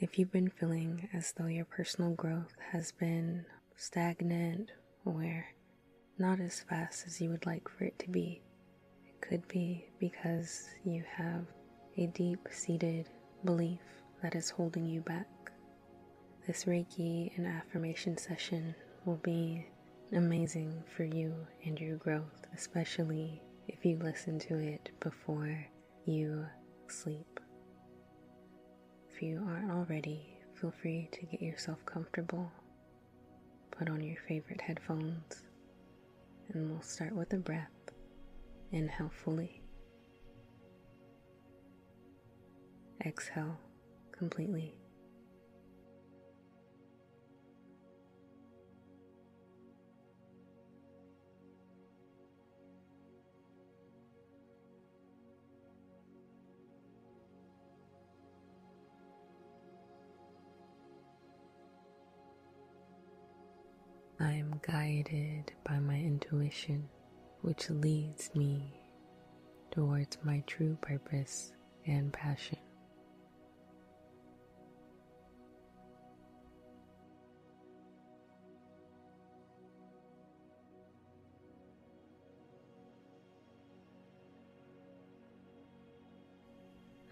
If you've been feeling as though your personal growth has been stagnant or not as fast as you would like for it to be, it could be because you have a deep seated belief that is holding you back. This Reiki and affirmation session will be amazing for you and your growth, especially if you listen to it before you sleep. If you aren't already, feel free to get yourself comfortable. Put on your favorite headphones, and we'll start with a breath. Inhale fully. Exhale completely. I am guided by my intuition, which leads me towards my true purpose and passion.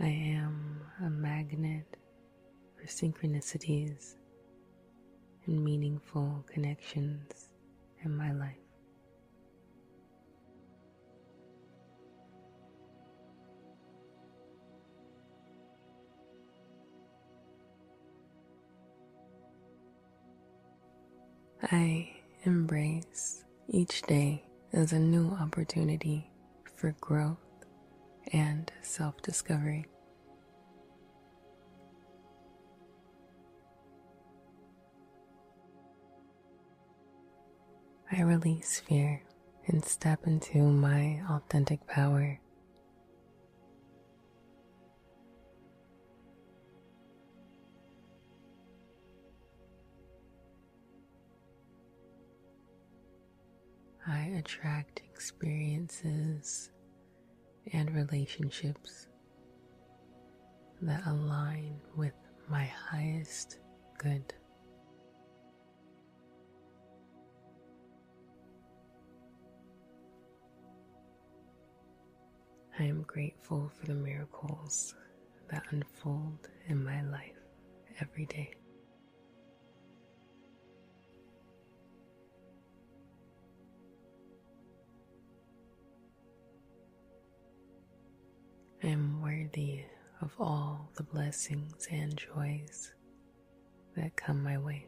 I am a magnet for synchronicities and meaningful connections in my life. I embrace each day as a new opportunity for growth and self discovery. I release fear and step into my authentic power. I attract experiences and relationships that align with my highest good. I am grateful for the miracles that unfold in my life every day. I am worthy of all the blessings and joys that come my way.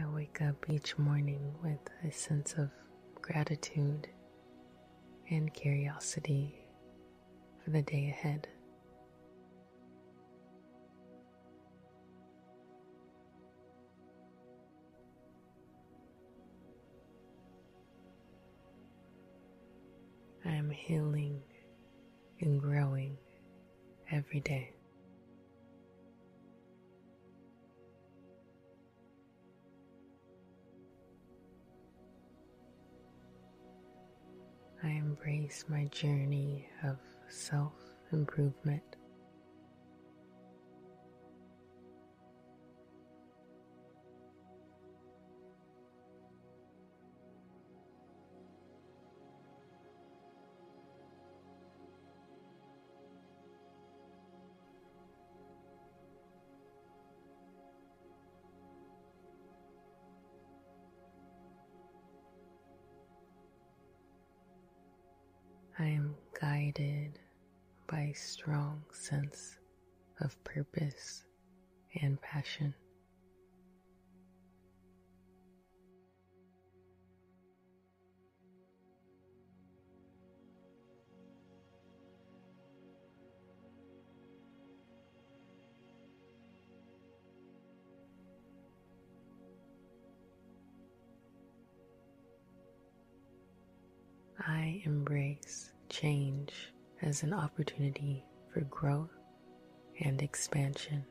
I wake up each morning with a sense of gratitude and curiosity for the day ahead. I am healing and growing every day. Embrace my journey of self improvement. a strong sense of purpose and passion. I embrace change as an opportunity for growth and expansion.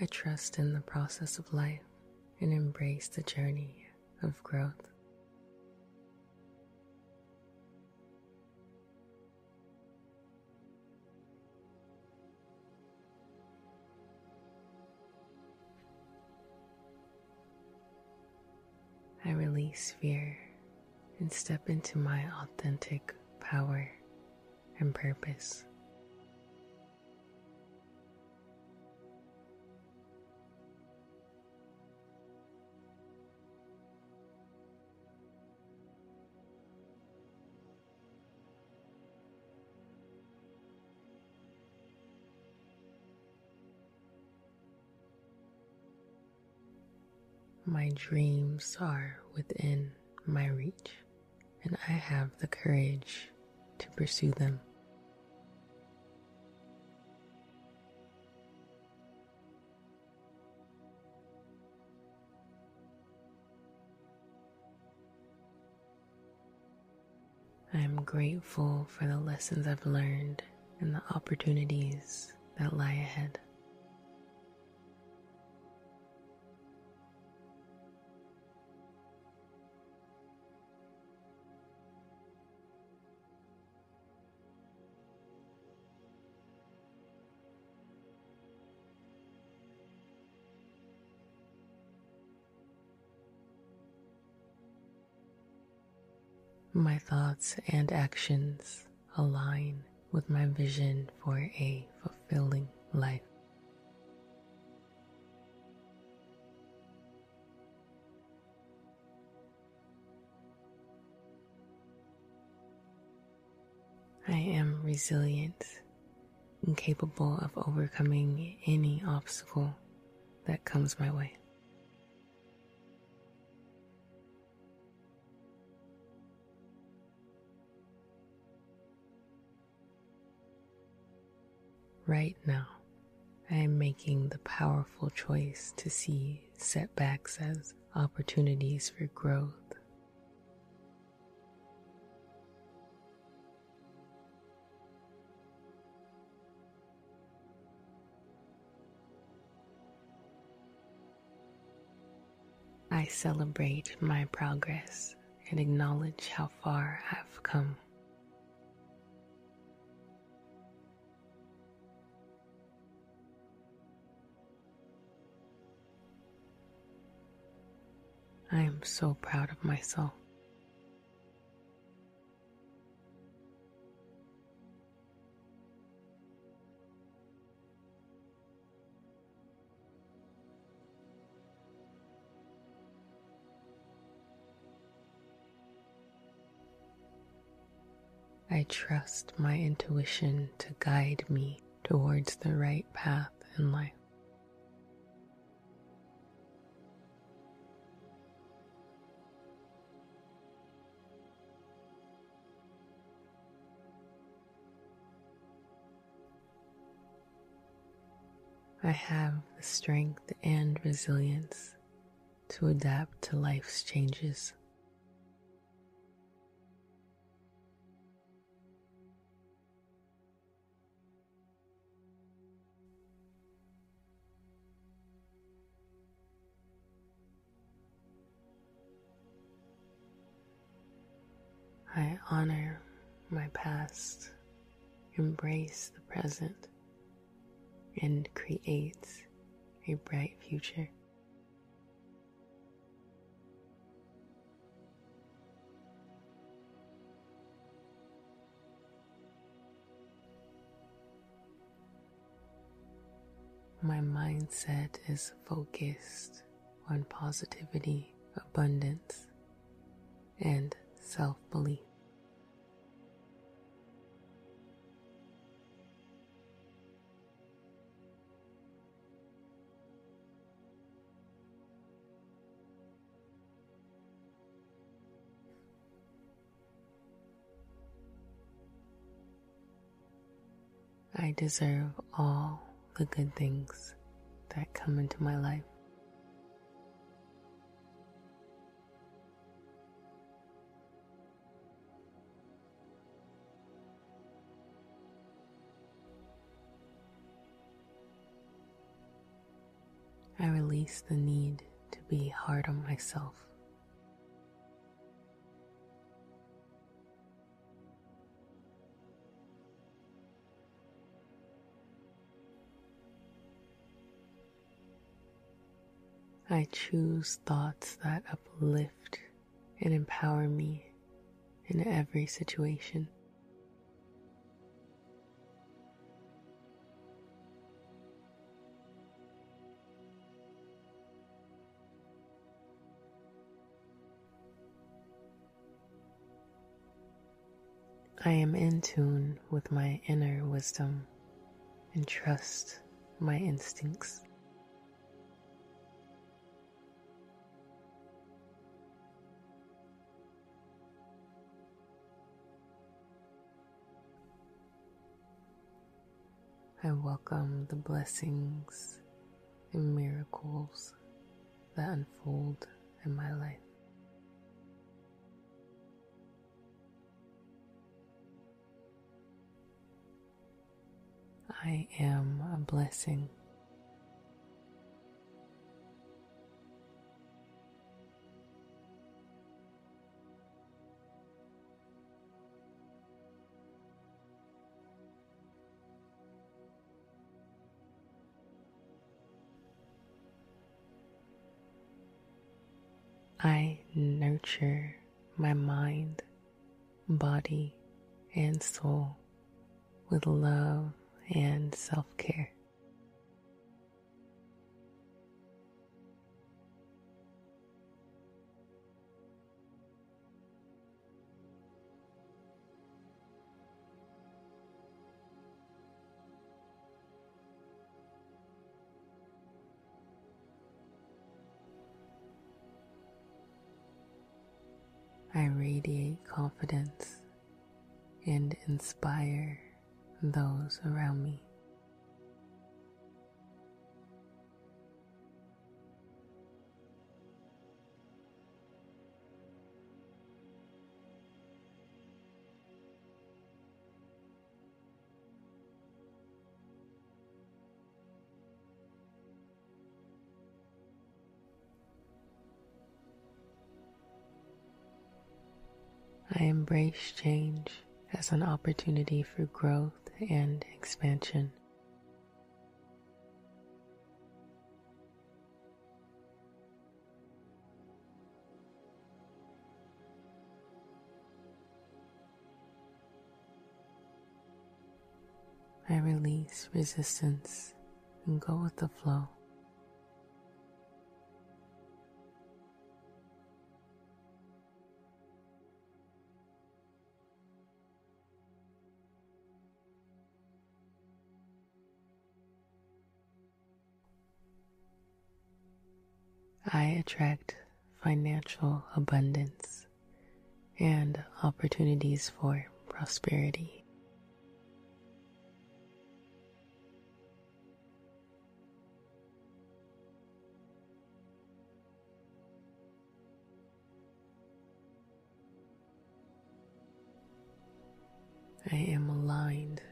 I trust in the process of life and embrace the journey of growth. I release fear and step into my authentic power and purpose. My dreams are within my reach, and I have the courage to pursue them. I am grateful for the lessons I've learned and the opportunities that lie ahead. My thoughts and actions align with my vision for a fulfilling life. I am resilient and capable of overcoming any obstacle that comes my way. Right now, I am making the powerful choice to see setbacks as opportunities for growth. I celebrate my progress and acknowledge how far I've come. I am so proud of myself. I trust my intuition to guide me towards the right path in life. I have the strength and resilience to adapt to life's changes. I honor my past, embrace the present, and creates a bright future. My mindset is focused on positivity, abundance, and self belief. I deserve all the good things that come into my life. I release the need to be hard on myself. I choose thoughts that uplift and empower me in every situation. I am in tune with my inner wisdom and trust my instincts. I welcome the blessings and miracles that unfold in my life. I am a blessing. My mind, body, and soul with love and self care. Radiate confidence and inspire those around me. Embrace change as an opportunity for growth and expansion. I release resistance and go with the flow. Attract financial abundance and opportunities for prosperity. I am aligned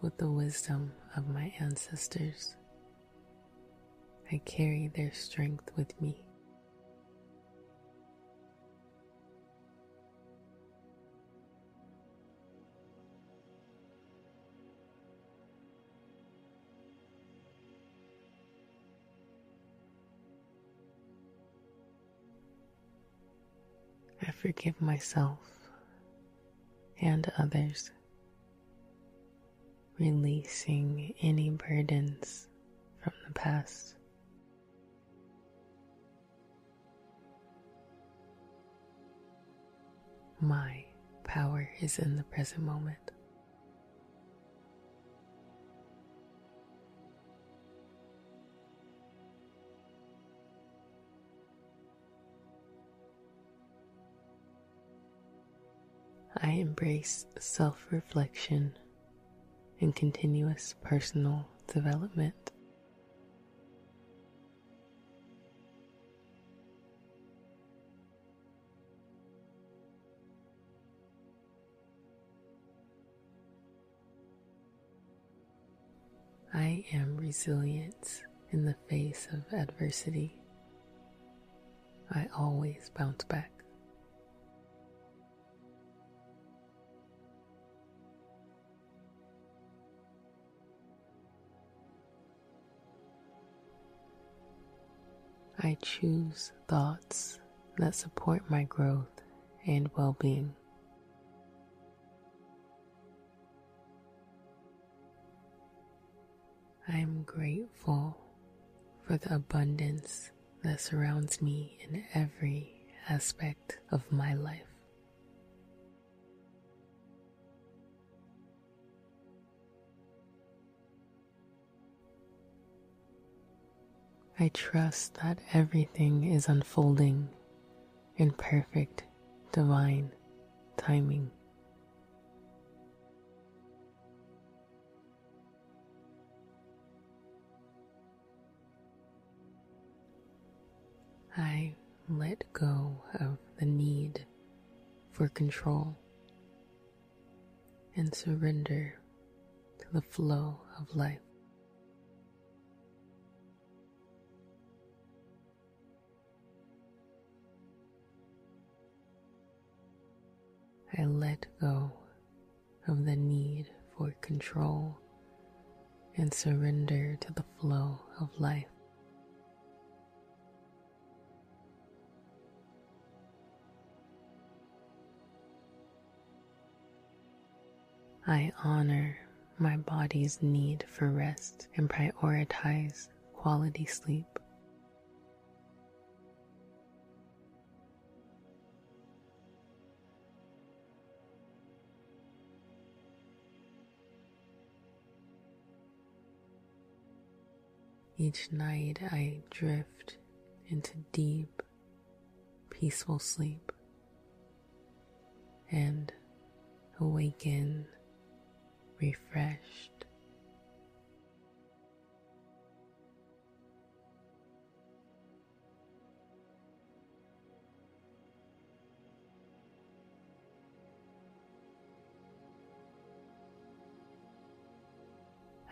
with the wisdom of my ancestors. I carry their strength with me. Forgive myself and others, releasing any burdens from the past. My power is in the present moment. I embrace self reflection and continuous personal development. I am resilient in the face of adversity. I always bounce back. I choose thoughts that support my growth and well being. I am grateful for the abundance that surrounds me in every aspect of my life. I trust that everything is unfolding in perfect divine timing. I let go of the need for control and surrender to the flow of life. I let go of the need for control and surrender to the flow of life. I honor my body's need for rest and prioritize quality sleep. Each night I drift into deep, peaceful sleep and awaken refreshed.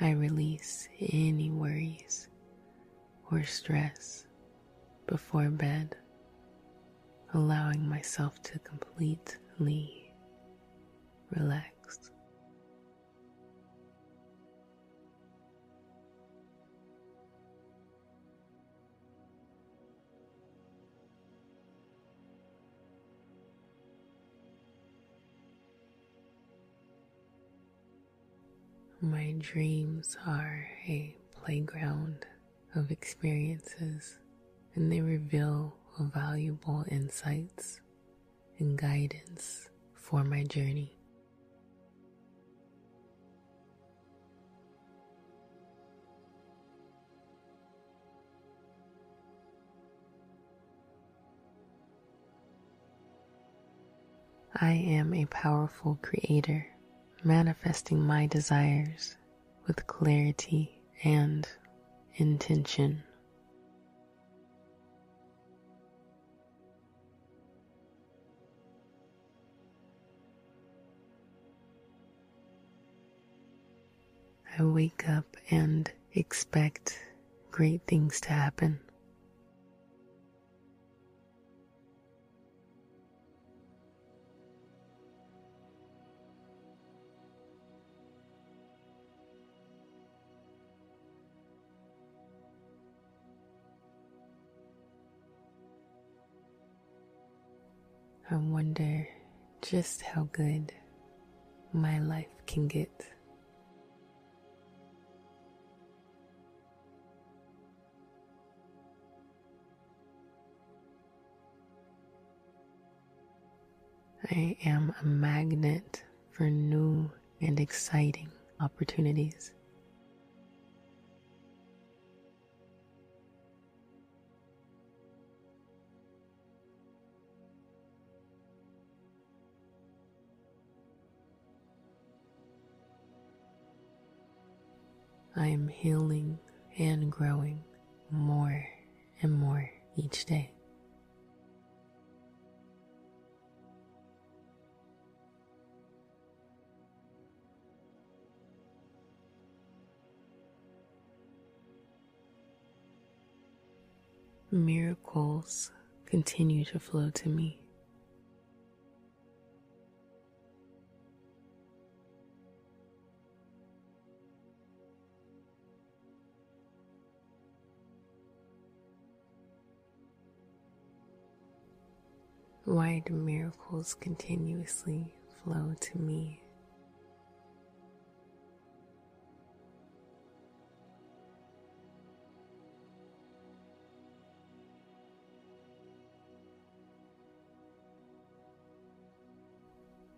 I release any worries or stress before bed, allowing myself to completely relax. My dreams are a playground of experiences, and they reveal valuable insights and guidance for my journey. I am a powerful creator manifesting my desires with clarity and intention. I wake up and expect great things to happen. Wonder just how good my life can get. I am a magnet for new and exciting opportunities. I am healing and growing more and more each day. Miracles continue to flow to me. Why do miracles continuously flow to me?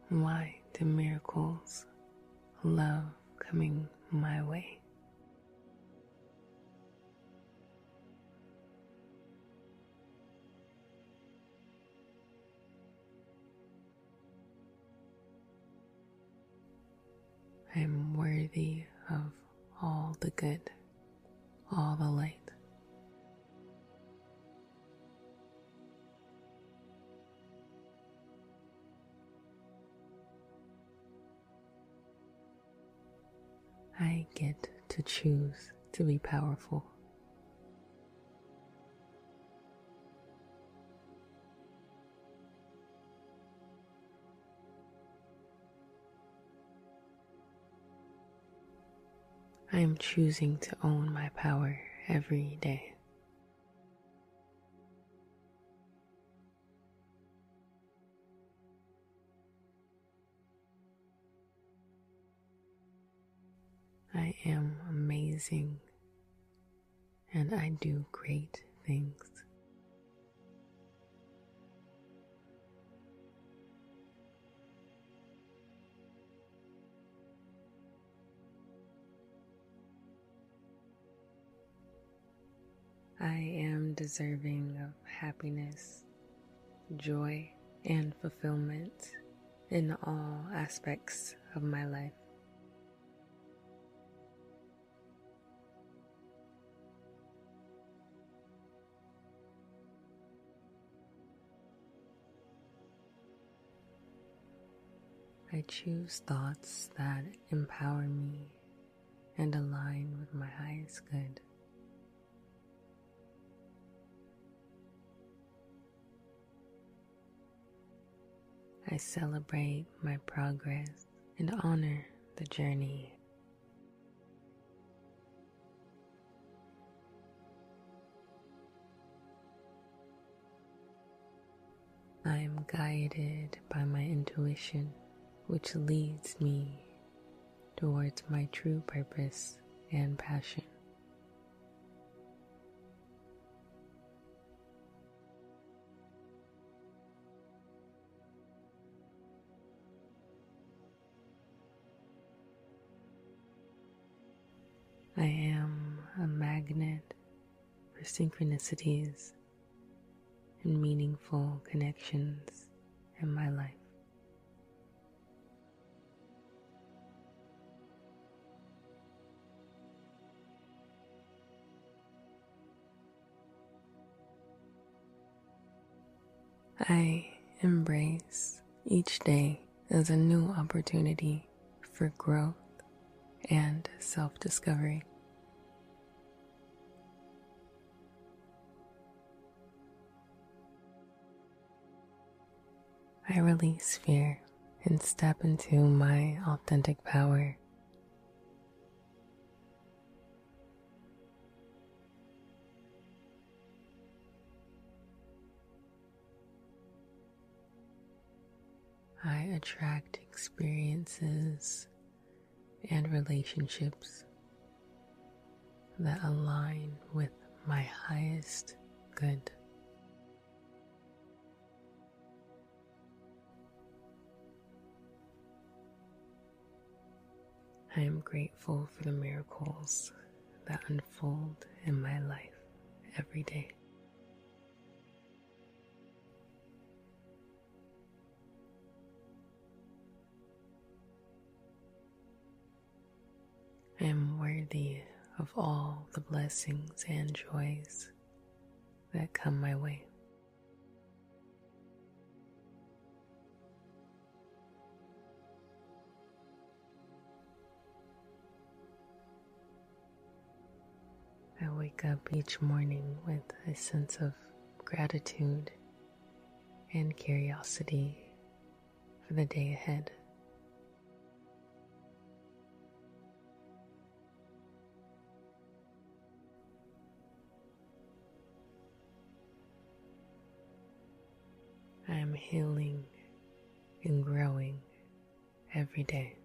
Why do miracles love coming my way? I am worthy of all the good, all the light. I get to choose to be powerful. I am choosing to own my power every day. I am amazing and I do great things. I am deserving of happiness, joy, and fulfillment in all aspects of my life. I choose thoughts that empower me and align with my highest good. I celebrate my progress and honor the journey. I am guided by my intuition which leads me towards my true purpose and passion. For synchronicities and meaningful connections in my life. I embrace each day as a new opportunity for growth and self discovery. I release fear and step into my authentic power. I attract experiences and relationships that align with my highest good. I am grateful for the miracles that unfold in my life every day. I am worthy of all the blessings and joys that come my way. Wake up each morning with a sense of gratitude and curiosity for the day ahead. I am healing and growing every day.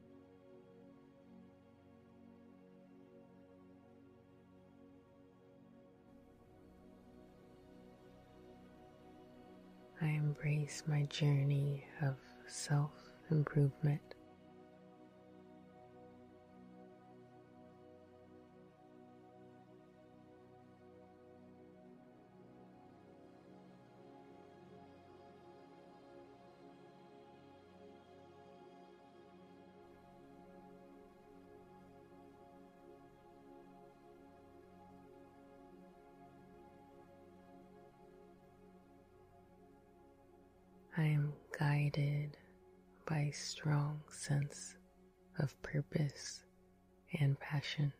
I embrace my journey of self improvement. Strong sense of purpose and passion.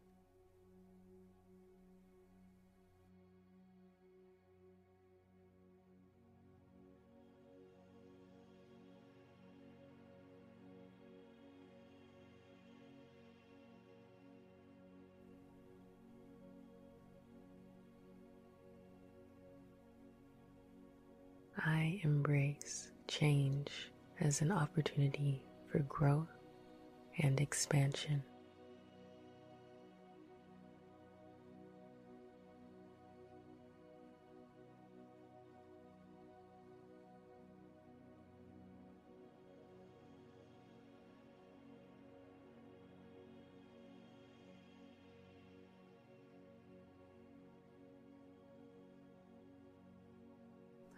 I embrace change as an opportunity for growth and expansion.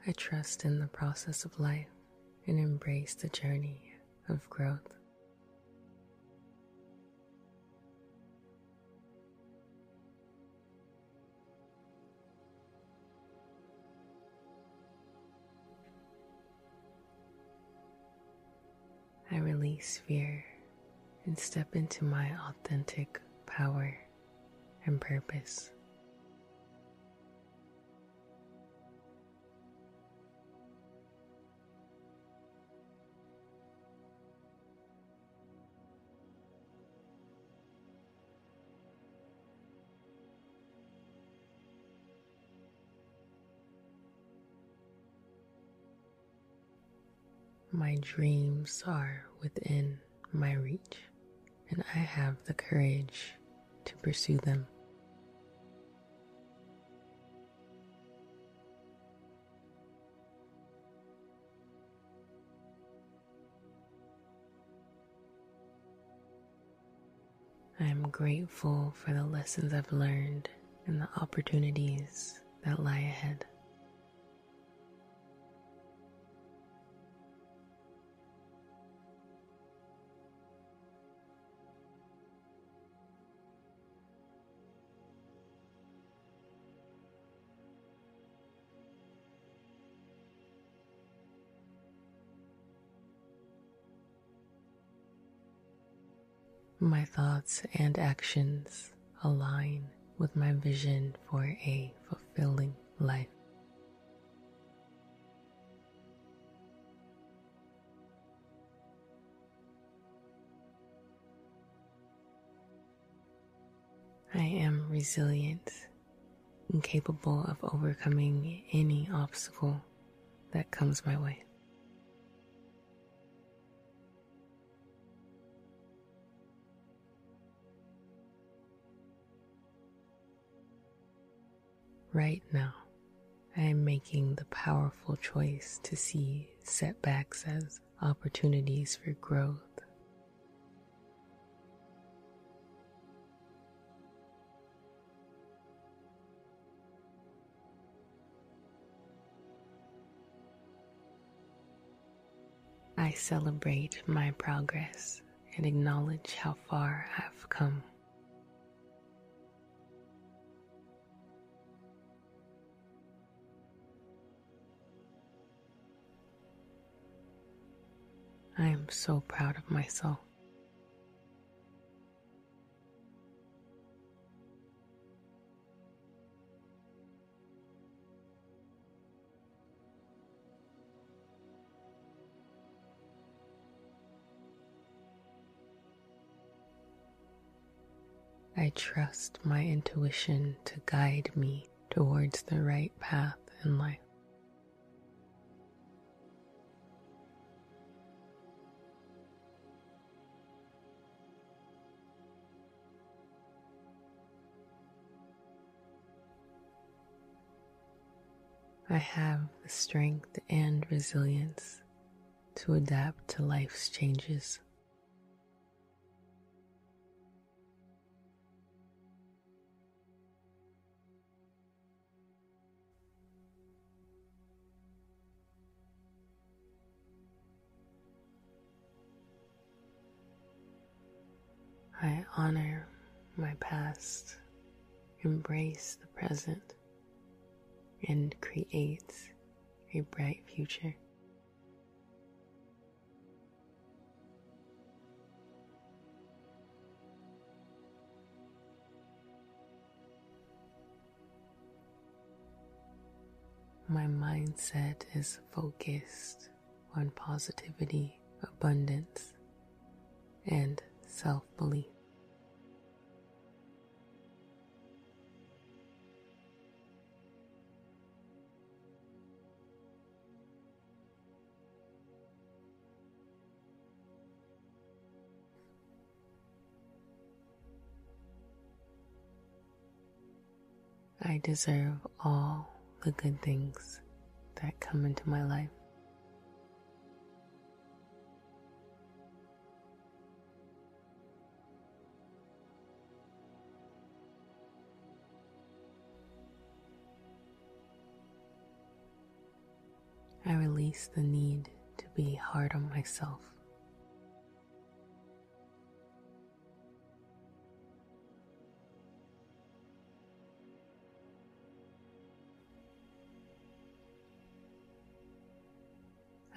I trust in the process of life and embrace the journey of growth. I release fear and step into my authentic power and purpose. My dreams are within my reach, and I have the courage to pursue them. I am grateful for the lessons I've learned and the opportunities that lie ahead. Thoughts and actions align with my vision for a fulfilling life. I am resilient and capable of overcoming any obstacle that comes my way. Right now, I am making the powerful choice to see setbacks as opportunities for growth. I celebrate my progress and acknowledge how far I've come. I am so proud of myself. I trust my intuition to guide me towards the right path in life. I have the strength and resilience to adapt to life's changes. I honor my past, embrace the present, and creates a bright future. My mindset is focused on positivity, abundance, and self belief. I deserve all the good things that come into my life. I release the need to be hard on myself.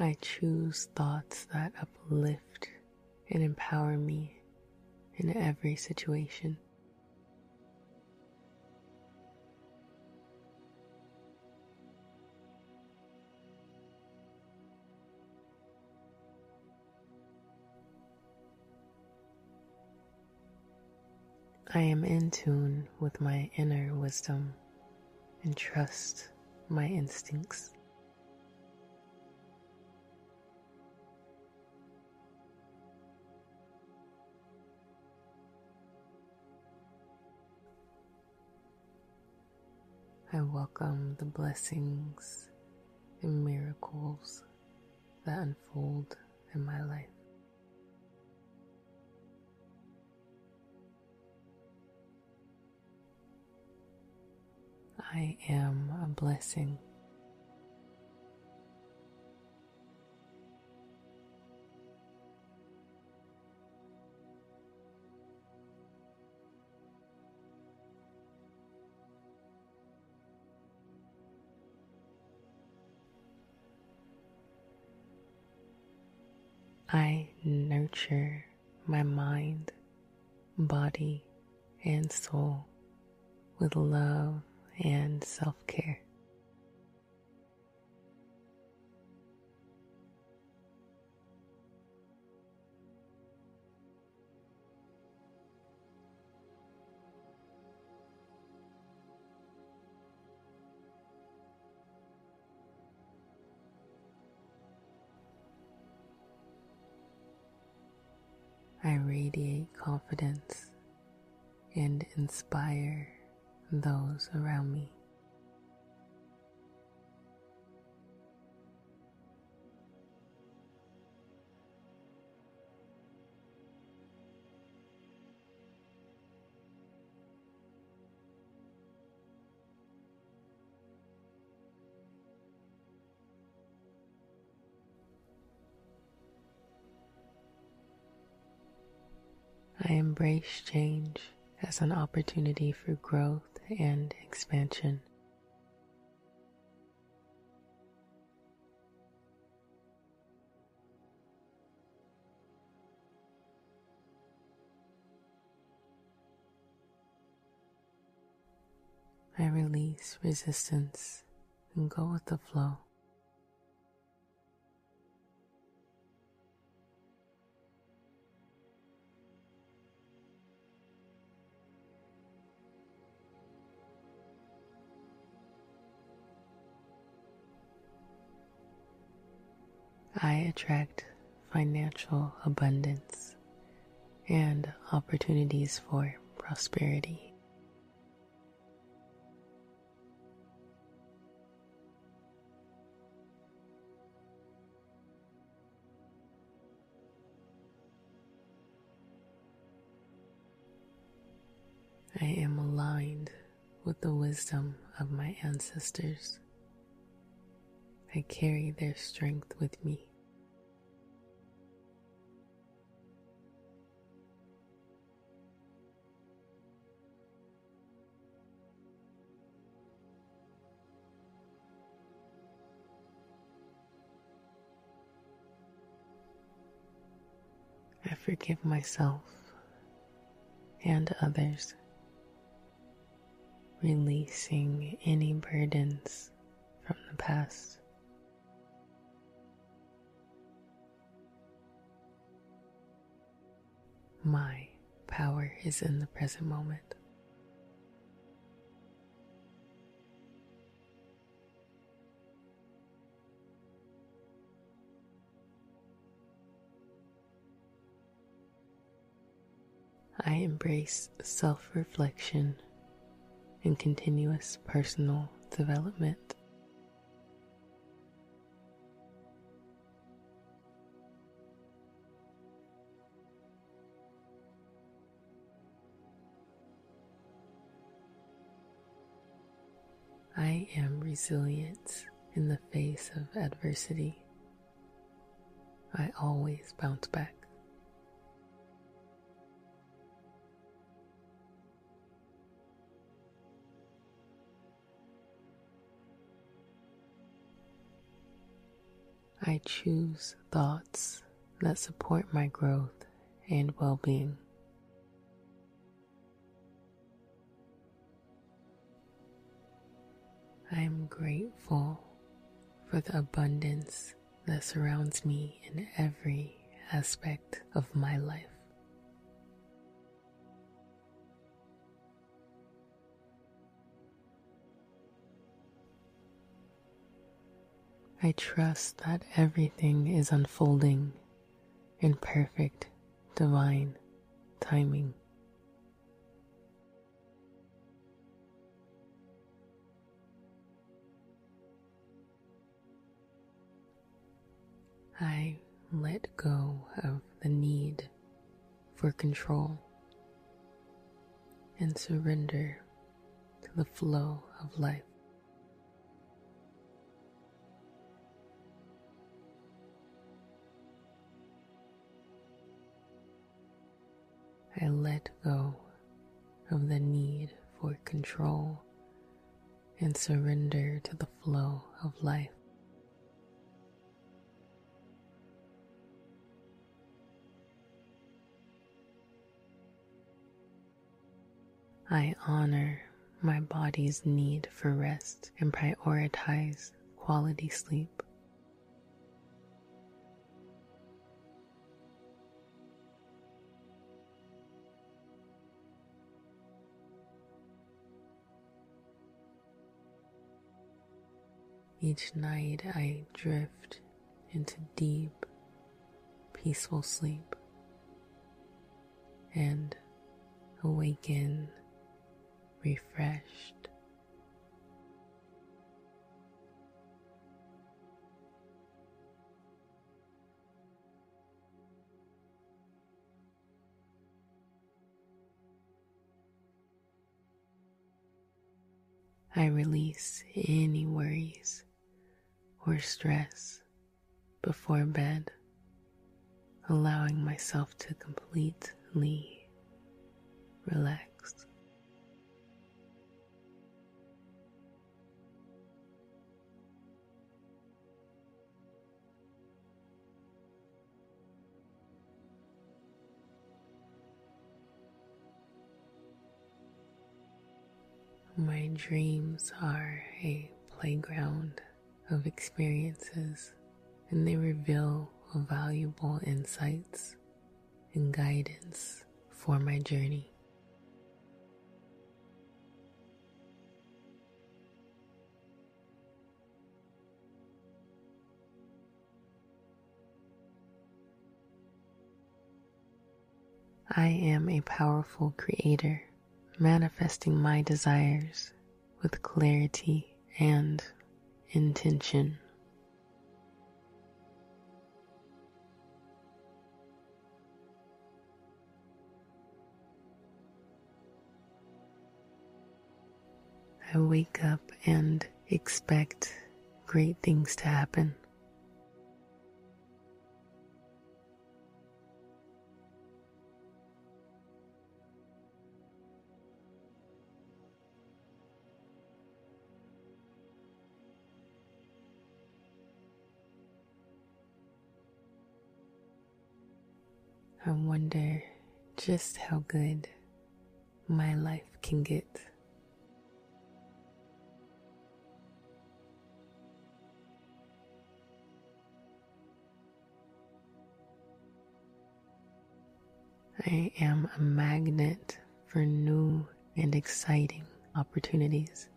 I choose thoughts that uplift and empower me in every situation. I am in tune with my inner wisdom and trust my instincts. I welcome the blessings and miracles that unfold in my life. I am a blessing. I nurture my mind, body, and soul with love and self care. Radiate confidence and inspire those around me. Embrace change as an opportunity for growth and expansion. I release resistance and go with the flow. I attract financial abundance and opportunities for prosperity. I am aligned with the wisdom of my ancestors. I carry their strength with me. Forgive myself and others, releasing any burdens from the past. My power is in the present moment. I embrace self reflection and continuous personal development. I am resilient in the face of adversity. I always bounce back. I choose thoughts that support my growth and well being. I am grateful for the abundance that surrounds me in every aspect of my life. I trust that everything is unfolding in perfect divine timing. I let go of the need for control and surrender to the flow of life. I let go of the need for control and surrender to the flow of life. I honor my body's need for rest and prioritize quality sleep. Each night I drift into deep, peaceful sleep and awaken refreshed. I release any worries or stress before bed, allowing myself to completely relax. My dreams are a playground of experiences, and they reveal valuable insights and guidance for my journey. I am a powerful creator, manifesting my desires with clarity and intention. I wake up and expect great things to happen. Wonder just how good my life can get. I am a magnet for new and exciting opportunities.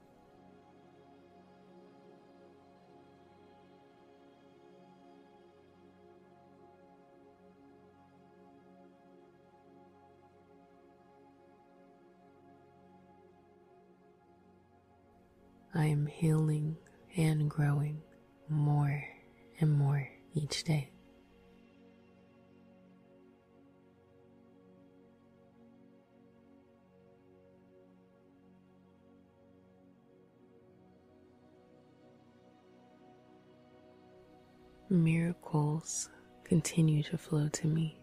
I am healing and growing more and more each day. Miracles continue to flow to me.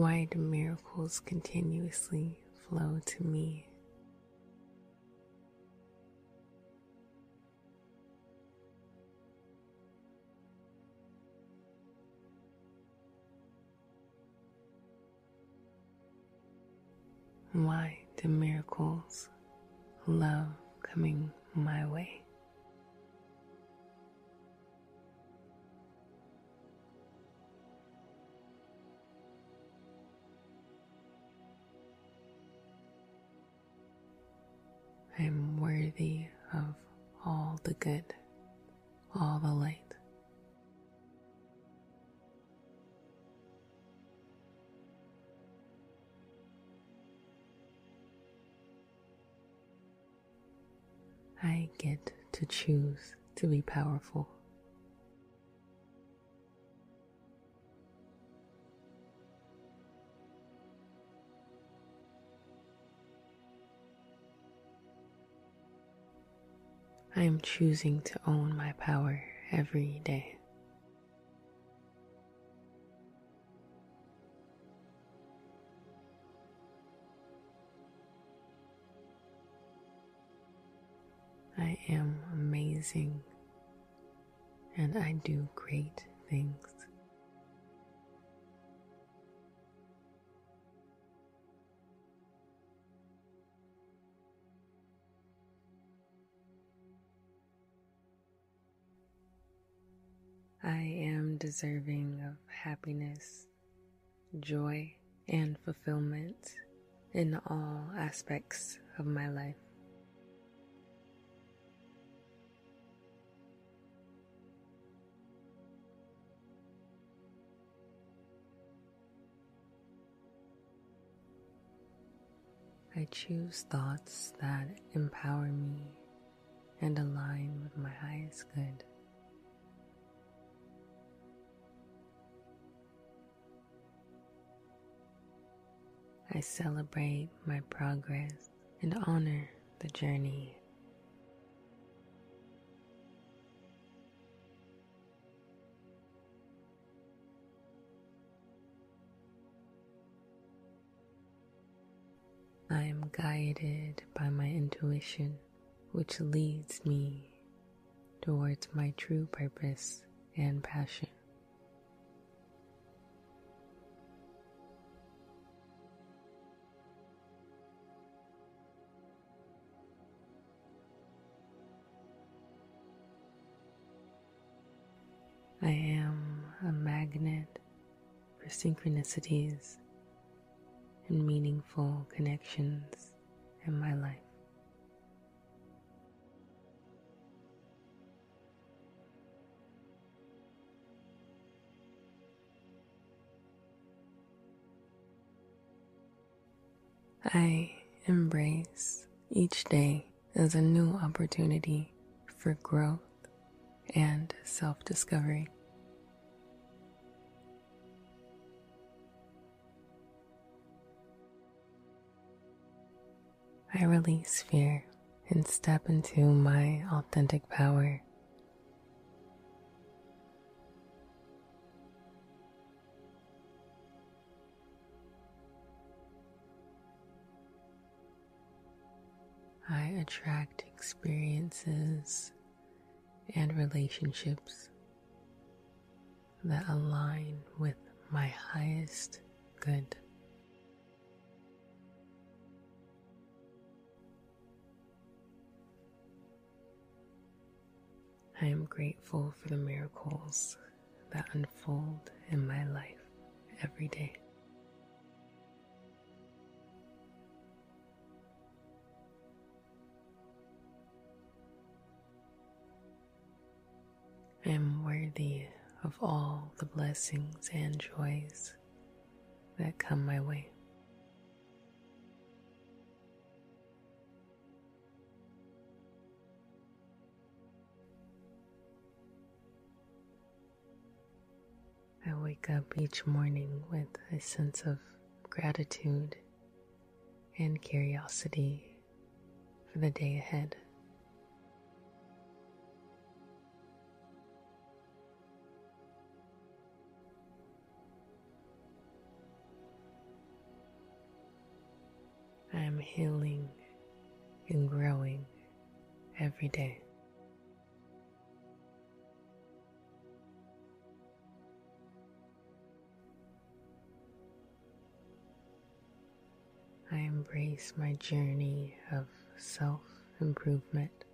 Why do miracles continuously flow to me? Why do miracles love coming my way? I am worthy of all the good, all the light. I get to choose to be powerful. I am choosing to own my power every day. I am amazing and I do great things. I am deserving of happiness, joy, and fulfillment in all aspects of my life. I choose thoughts that empower me and align with my highest good. I celebrate my progress and honor the journey. I am guided by my intuition which leads me towards my true purpose and passion. Synchronicities and meaningful connections in my life. I embrace each day as a new opportunity for growth and self discovery. I release fear and step into my authentic power. I attract experiences and relationships that align with my highest good. I am grateful for the miracles that unfold in my life every day. I am worthy of all the blessings and joys that come my way. Wake up each morning with a sense of gratitude and curiosity for the day ahead. I am healing and growing every day. I embrace my journey of self improvement.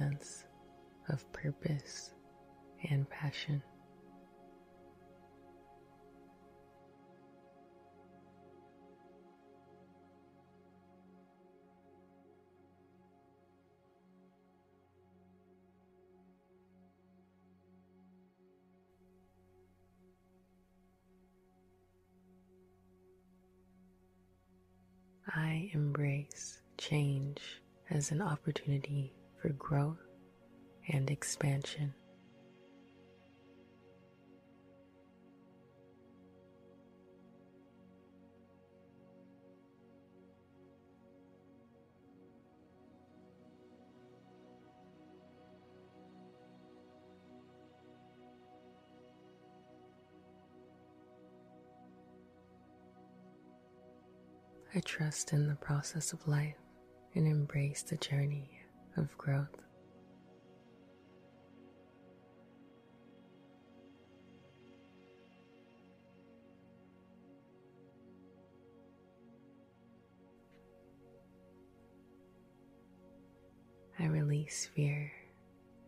Sense of purpose and passion. I embrace change as an opportunity for growth and expansion. I trust in the process of life and embrace the journey of growth. I release fear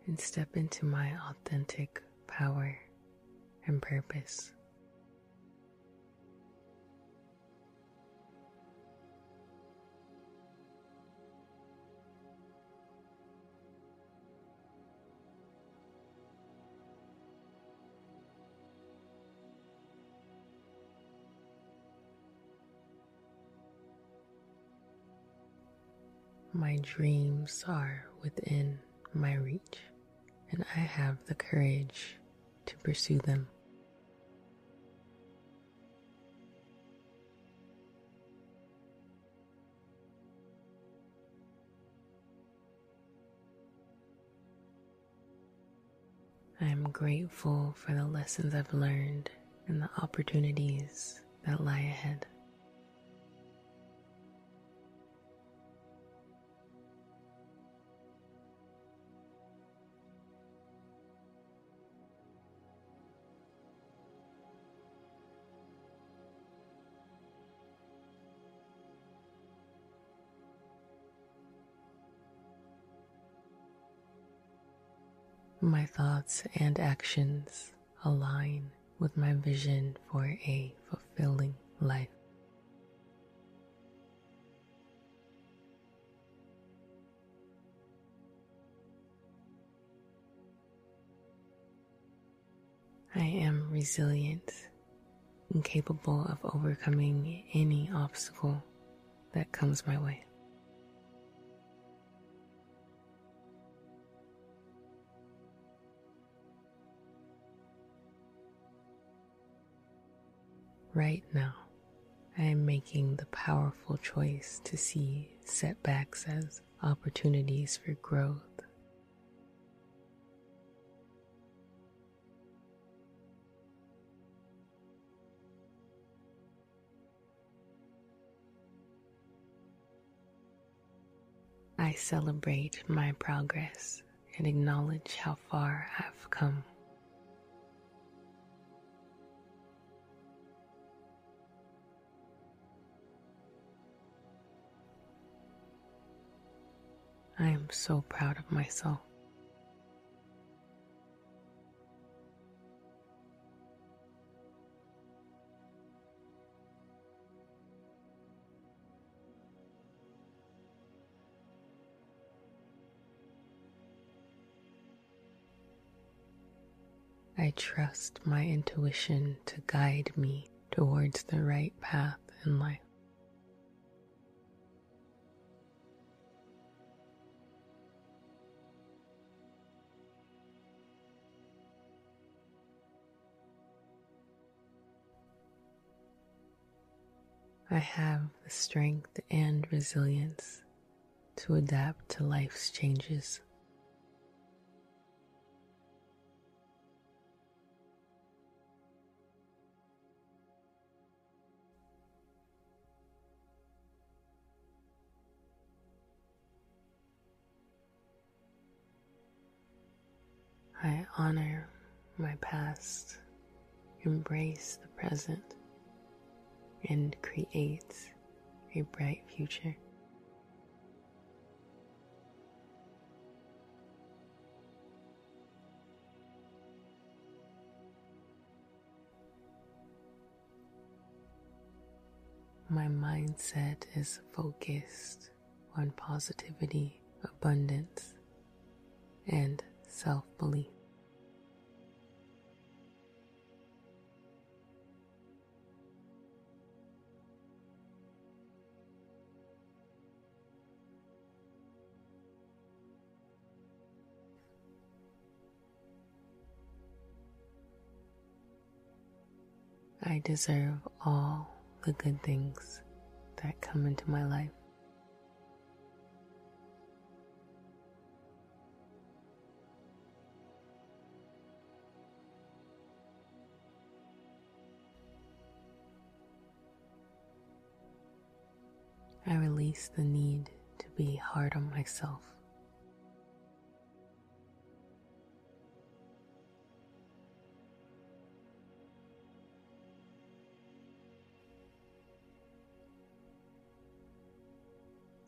and step into my authentic power and purpose. My dreams are within my reach, and I have the courage to pursue them. I am grateful for the lessons I've learned and the opportunities that lie ahead. My thoughts and actions align with my vision for a fulfilling life. I am resilient and capable of overcoming any obstacle that comes my way. Right now, I am making the powerful choice to see setbacks as opportunities for growth. I celebrate my progress and acknowledge how far I've come. I am so proud of myself. I trust my intuition to guide me towards the right path in life. I have the strength and resilience to adapt to life's changes. I honor my past, embrace the present, and creates a bright future. My mindset is focused on positivity, abundance, and self belief. I deserve all the good things that come into my life. I release the need to be hard on myself.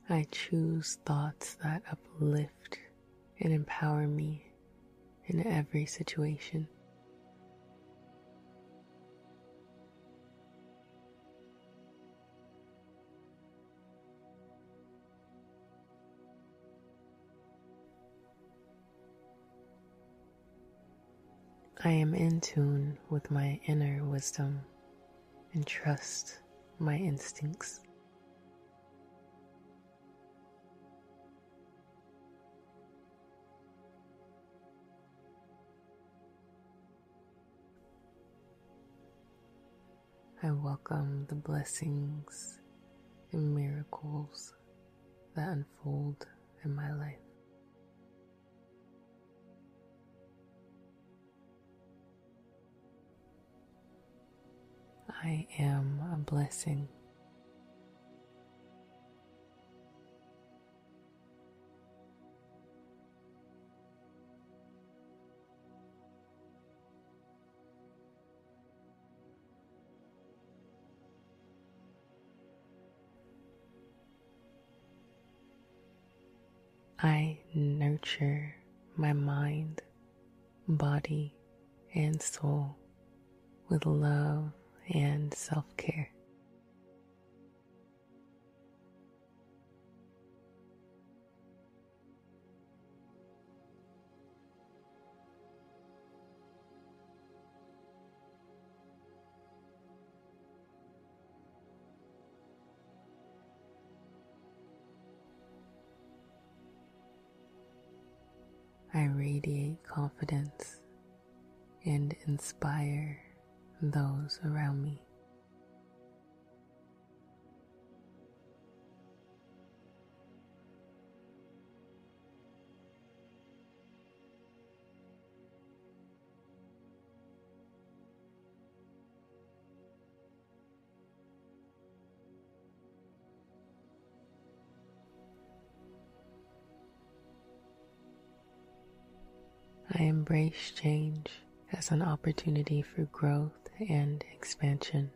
I choose thoughts that uplift and empower me in every situation. I am in tune with my inner wisdom and trust my instincts. I welcome the blessings and miracles that unfold in my life. I am a blessing. I nurture my mind, body, and soul with love and self care. Confidence and inspire those around me. Embrace change as an opportunity for growth and expansion.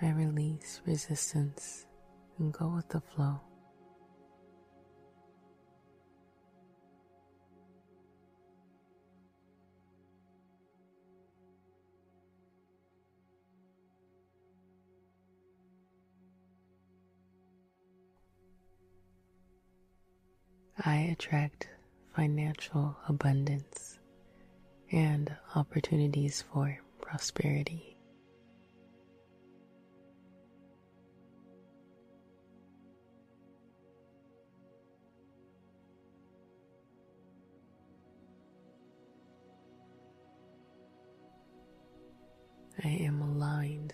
I release resistance and go with the flow. I attract financial abundance and opportunities for prosperity. I am aligned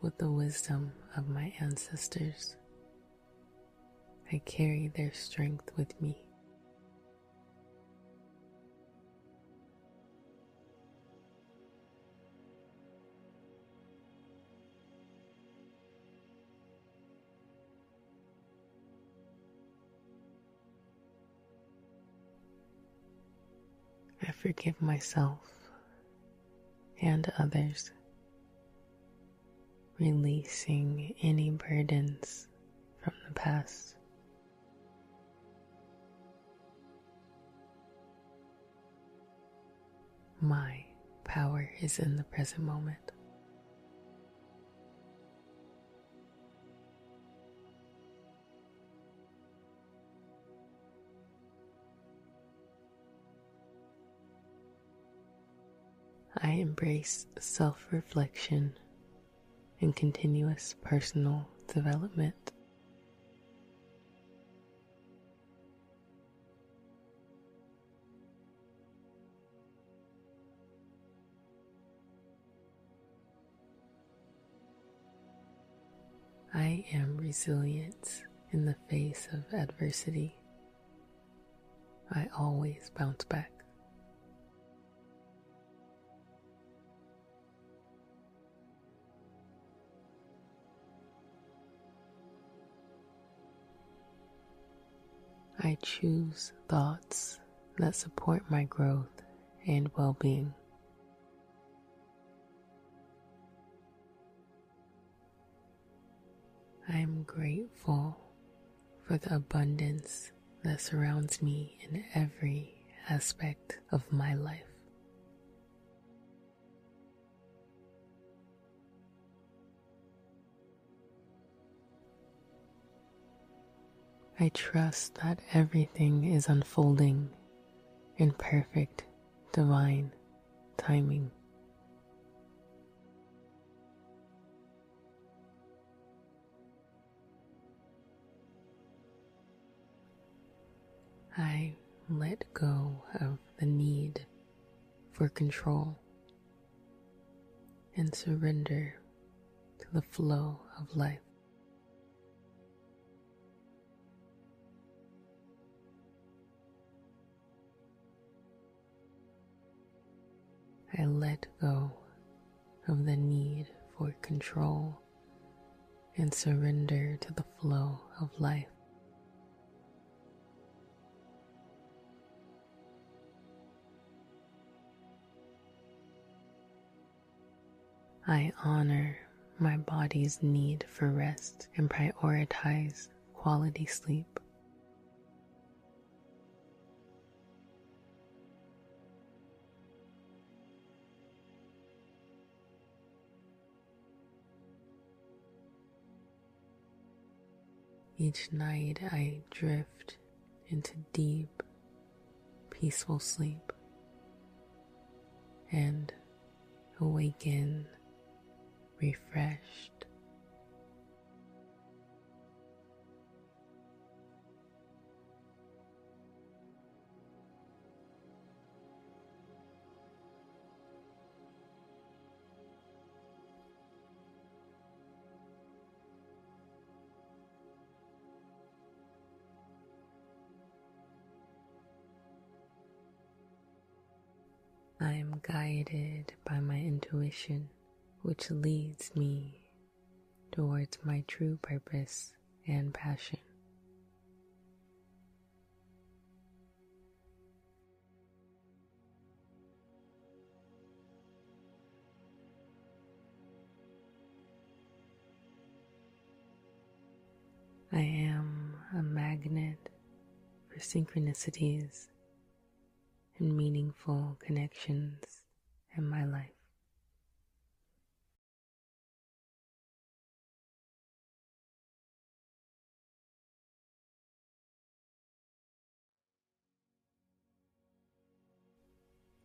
with the wisdom of my ancestors. I carry their strength with me. Forgive myself and others, releasing any burdens from the past. My power is in the present moment. I embrace self reflection and continuous personal development. I am resilient in the face of adversity. I always bounce back. I choose thoughts that support my growth and well being. I am grateful for the abundance that surrounds me in every aspect of my life. I trust that everything is unfolding in perfect divine timing. I let go of the need for control and surrender to the flow of life. I let go of the need for control and surrender to the flow of life. I honor my body's need for rest and prioritize quality sleep. Each night I drift into deep, peaceful sleep and awaken refreshed. I am guided by my intuition which leads me towards my true purpose and passion. I am a magnet for synchronicities and meaningful connections in my life.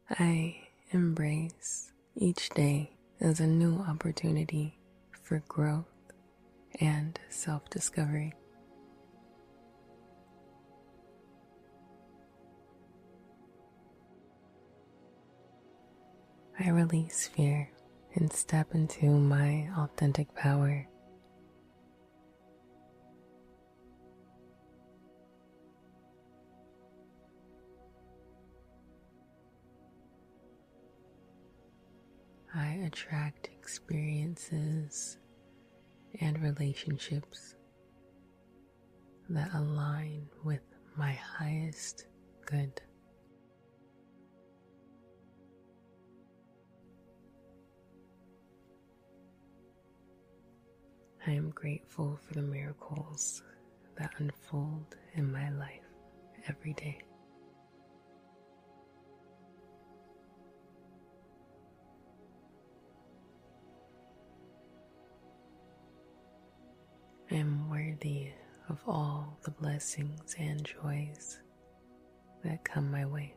I embrace each day as a new opportunity for growth and self discovery. I release fear and step into my authentic power. I attract experiences and relationships that align with my highest good. I am grateful for the miracles that unfold in my life every day. I am worthy of all the blessings and joys that come my way.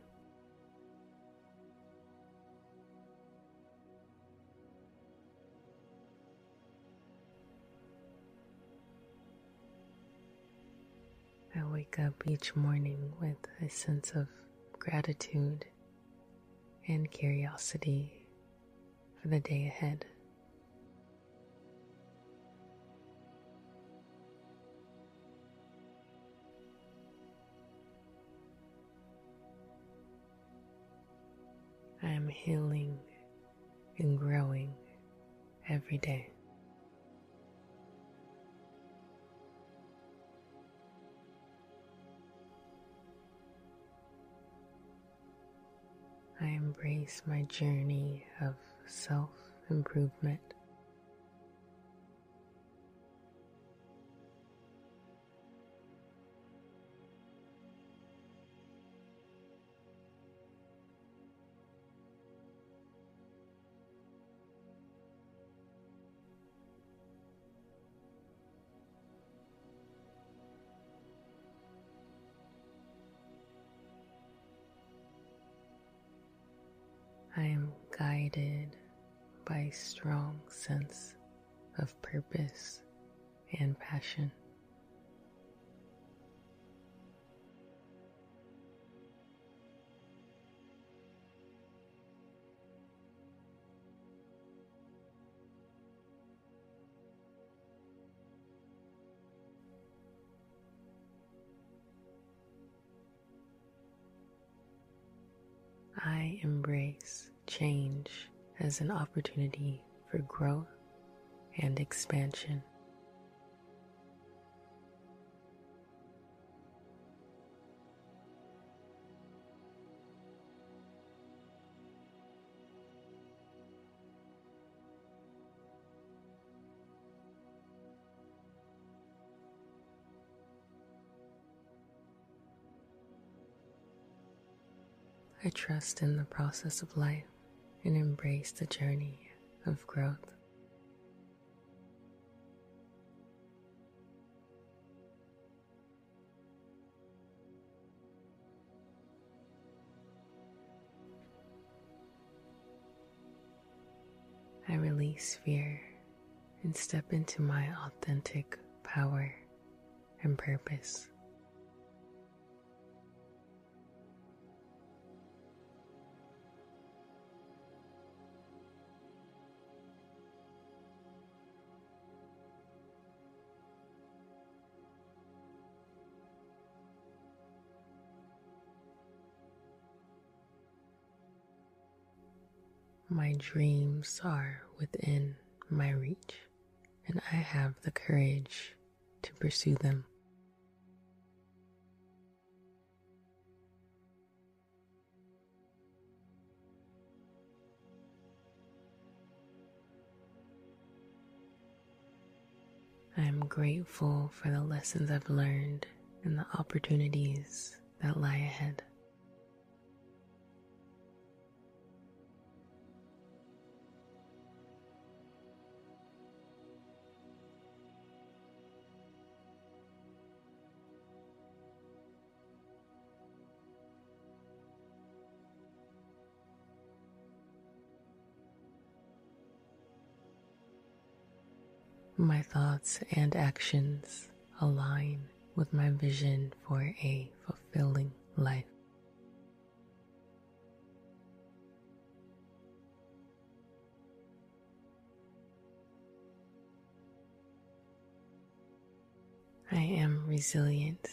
I wake up each morning with a sense of gratitude and curiosity for the day ahead. I am healing and growing every day. I embrace my journey of self improvement. strong sense of purpose and passion. I embrace change as an opportunity for growth and expansion. I trust in the process of life and embrace the journey of growth. I release fear and step into my authentic power and purpose. My dreams are within my reach, and I have the courage to pursue them. I am grateful for the lessons I've learned and the opportunities that lie ahead. My thoughts and actions align with my vision for a fulfilling life. I am resilient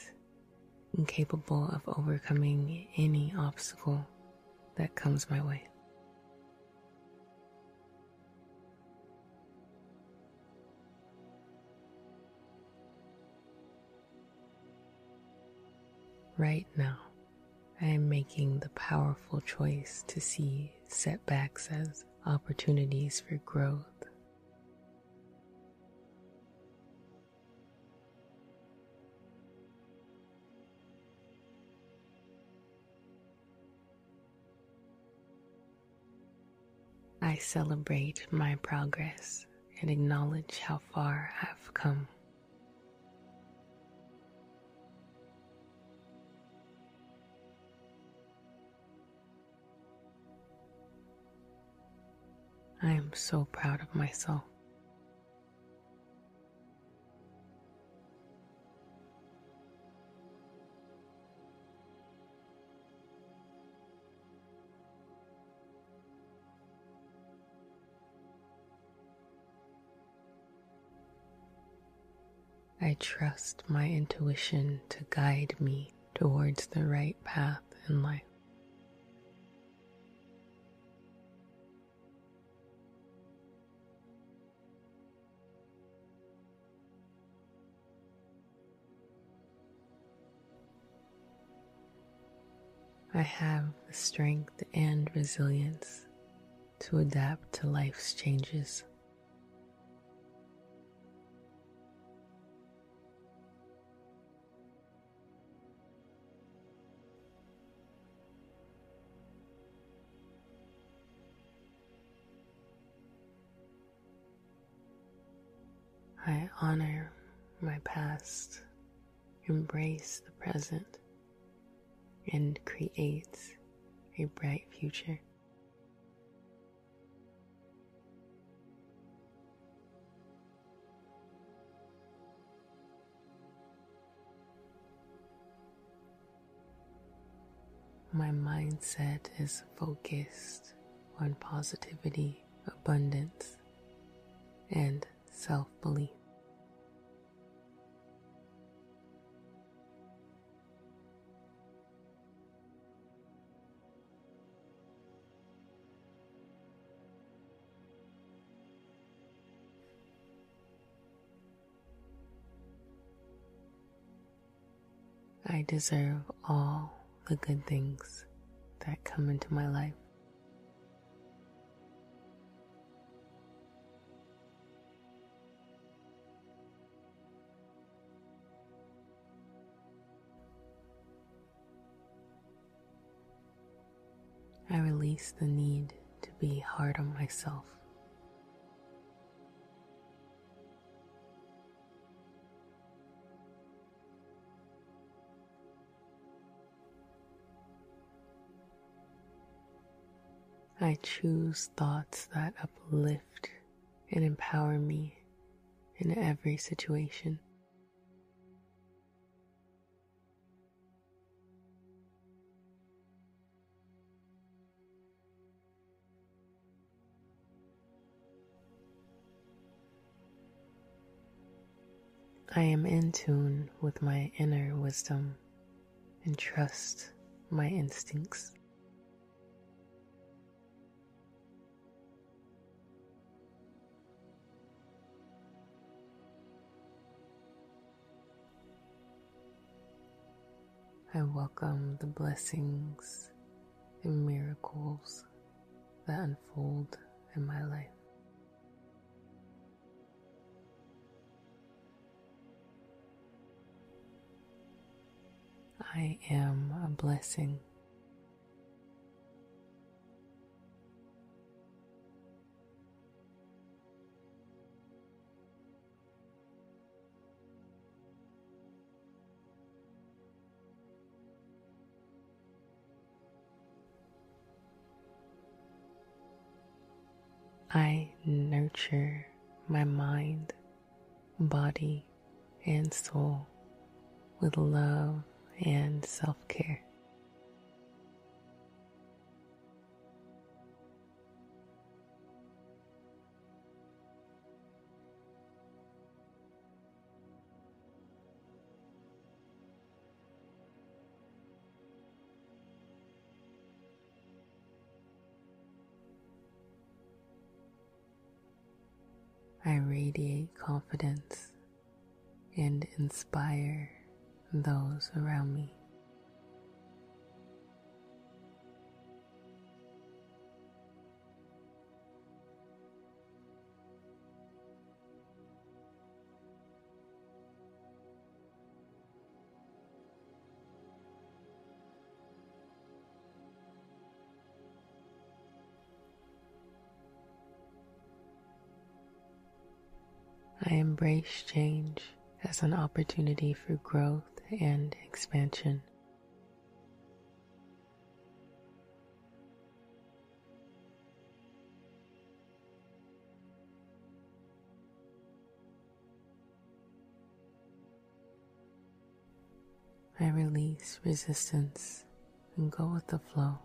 and capable of overcoming any obstacle that comes my way. Right now, I am making the powerful choice to see setbacks as opportunities for growth. I celebrate my progress and acknowledge how far I've come. I am so proud of myself. I trust my intuition to guide me towards the right path in life. I have the strength and resilience to adapt to life's changes. I honor my past, embrace the present, and creates a bright future. My mindset is focused on positivity, abundance, and self belief. I deserve all the good things that come into my life. I release the need to be hard on myself. I choose thoughts that uplift and empower me in every situation. I am in tune with my inner wisdom and trust my instincts. I welcome the blessings and miracles that unfold in my life. I am a blessing. Nurture my mind, body, and soul with love and self care. Confidence and inspire those around me. I embrace change as an opportunity for growth and expansion. I release resistance and go with the flow.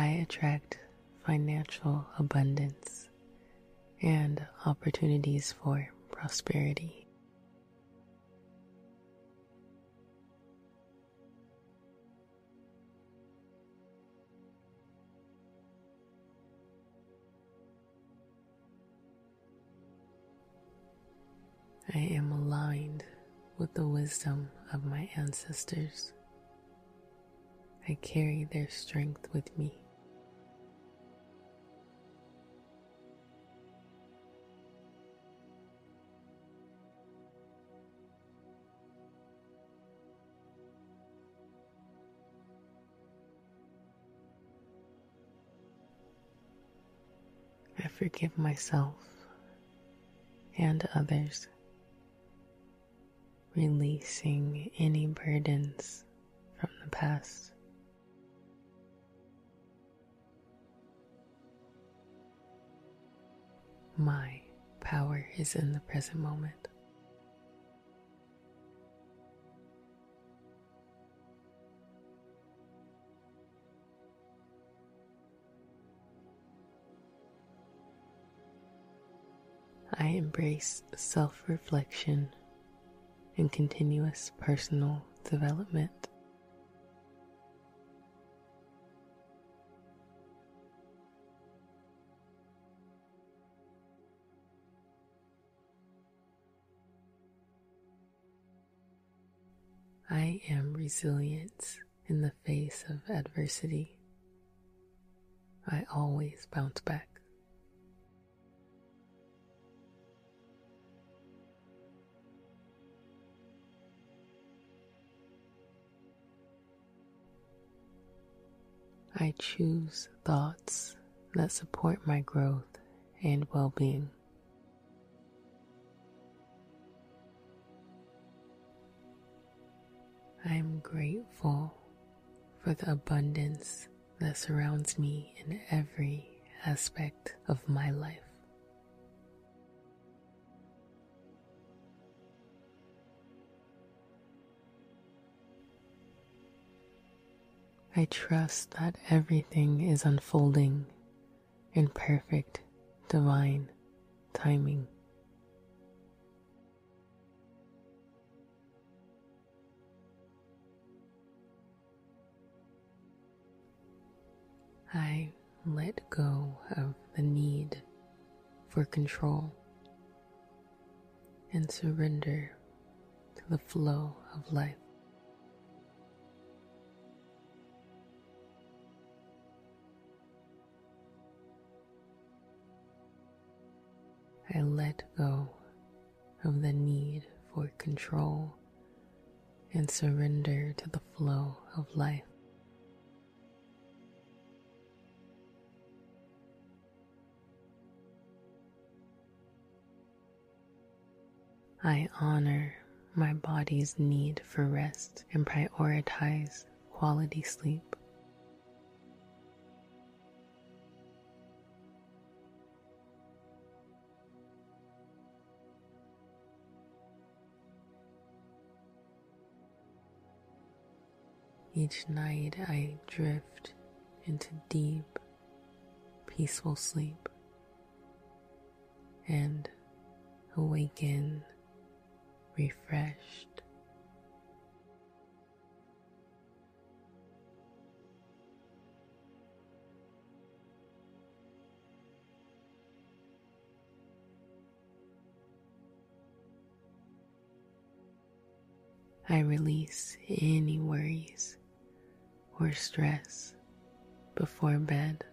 I attract financial abundance and opportunities for prosperity. I am aligned with the wisdom of my ancestors. I carry their strength with me. Forgive myself and others, releasing any burdens from the past. My power is in the present moment. I embrace self reflection and continuous personal development. I am resilient in the face of adversity. I always bounce back. I choose thoughts that support my growth and well being. I am grateful for the abundance that surrounds me in every aspect of my life. I trust that everything is unfolding in perfect divine timing. I let go of the need for control and surrender to the flow of life. I let go of the need for control and surrender to the flow of life. I honor my body's need for rest and prioritize quality sleep. Each night I drift into deep, peaceful sleep and awaken refreshed. I release any worries or stress before bed,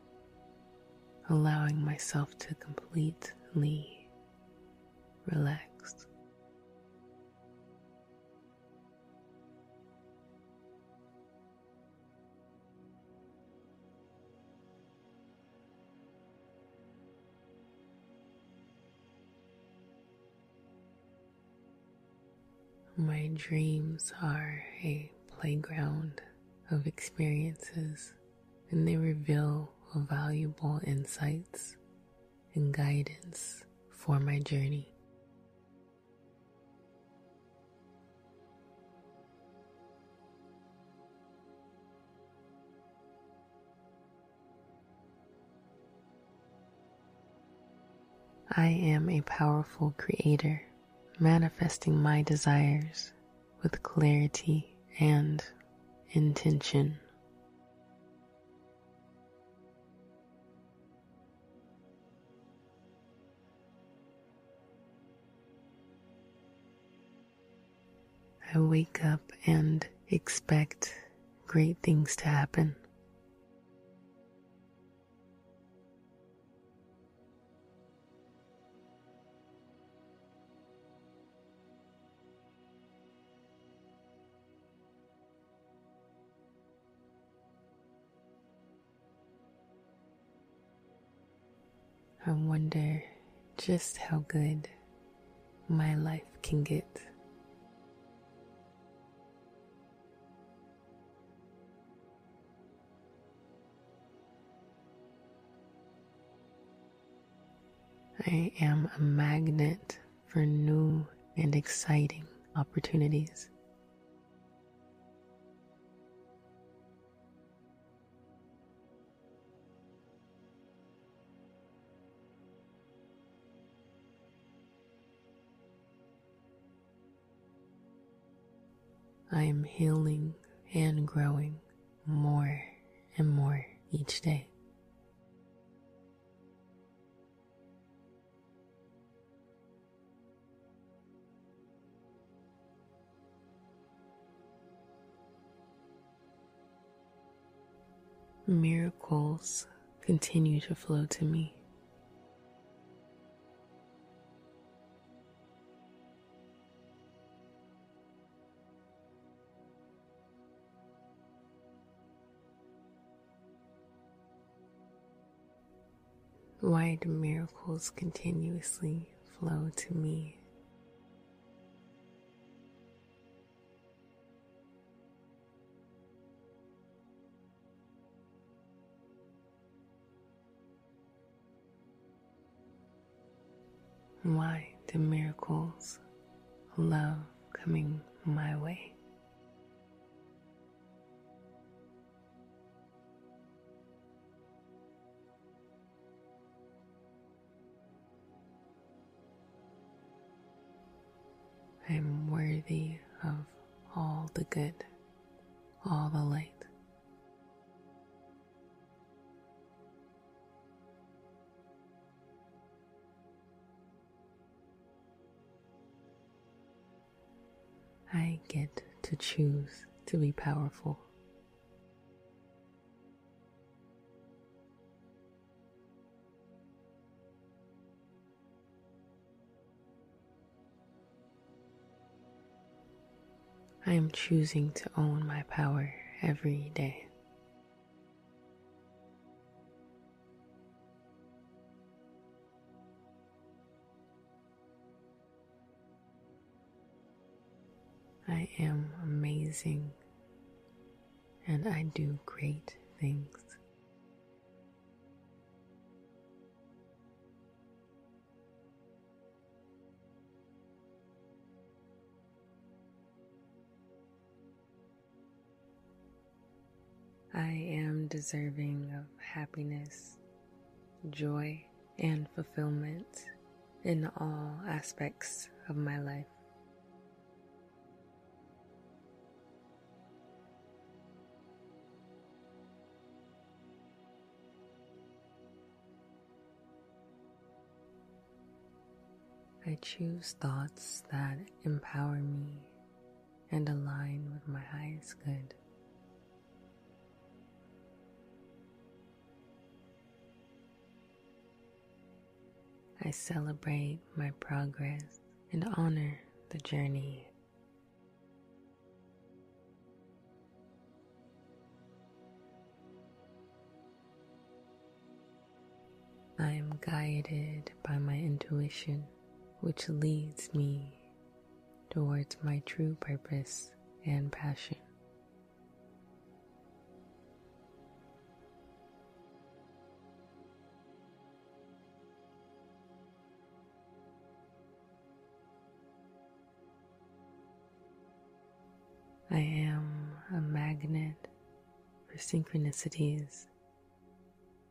allowing myself to completely relax. My dreams are a playground of experiences, and they reveal valuable insights and guidance for my journey. I am a powerful creator manifesting my desires with clarity and intention. I wake up and expect great things to happen. I wonder just how good my life can get. I am a magnet for new and exciting opportunities. I am healing and growing more and more each day. Miracles continue to flow to me. Why do miracles continuously flow to me? Why do miracles love coming my way? I am worthy of all the good, all the light. I get to choose to be powerful. I am choosing to own my power every day. I am amazing and I do great things. I am deserving of happiness, joy, and fulfillment in all aspects of my life. I choose thoughts that empower me and align with my highest good. I celebrate my progress and honor the journey. I am guided by my intuition, which leads me towards my true purpose and passion. For synchronicities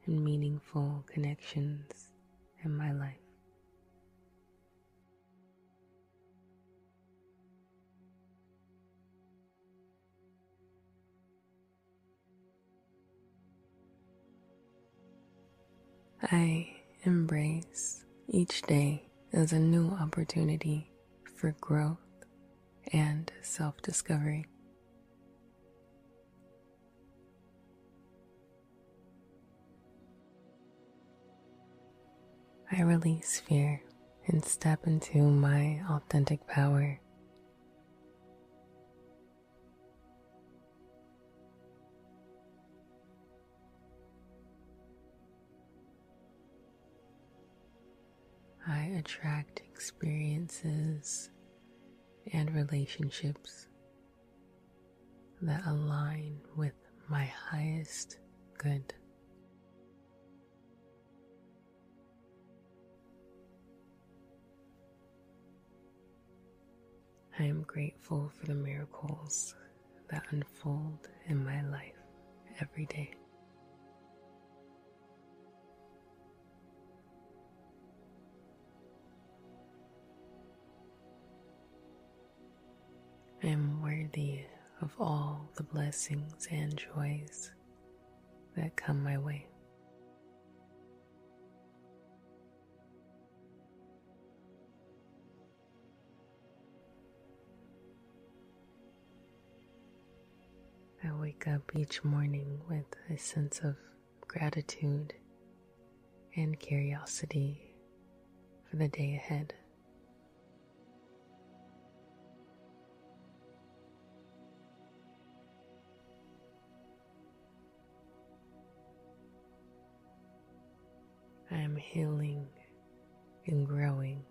and meaningful connections in my life. I embrace each day as a new opportunity for growth and self discovery. I release fear and step into my authentic power. I attract experiences and relationships that align with my highest good. I am grateful for the miracles that unfold in my life every day. I am worthy of all the blessings and joys that come my way. I wake up each morning with a sense of gratitude and curiosity for the day ahead. I am healing and growing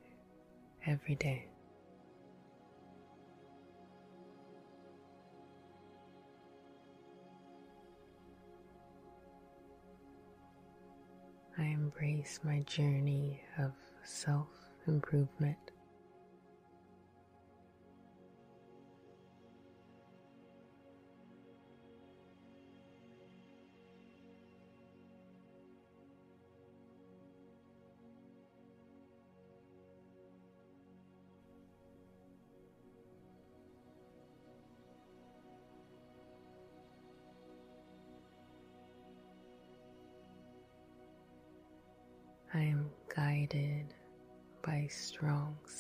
every day. I embrace my journey of self improvement.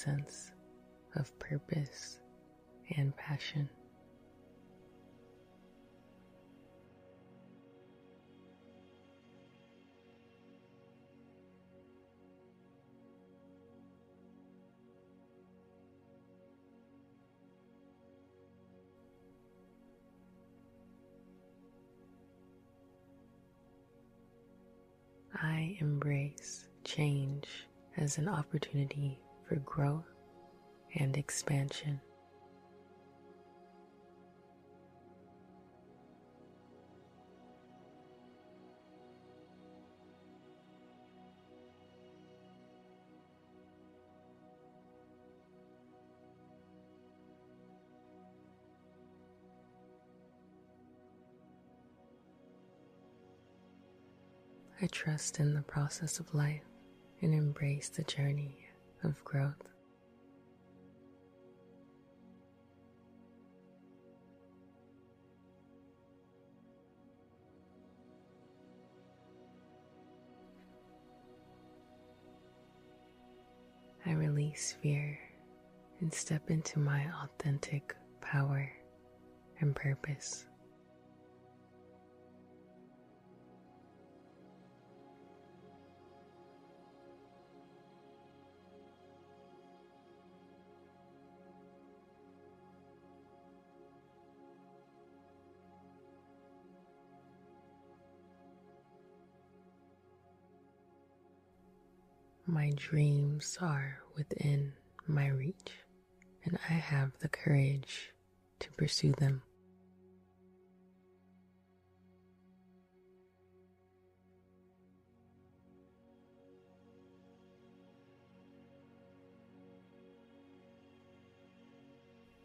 Sense of purpose and passion. I embrace change as an opportunity for growth and expansion. I trust in the process of life and embrace the journey of growth. I release fear and step into my authentic power and purpose. My dreams are within my reach, and I have the courage to pursue them.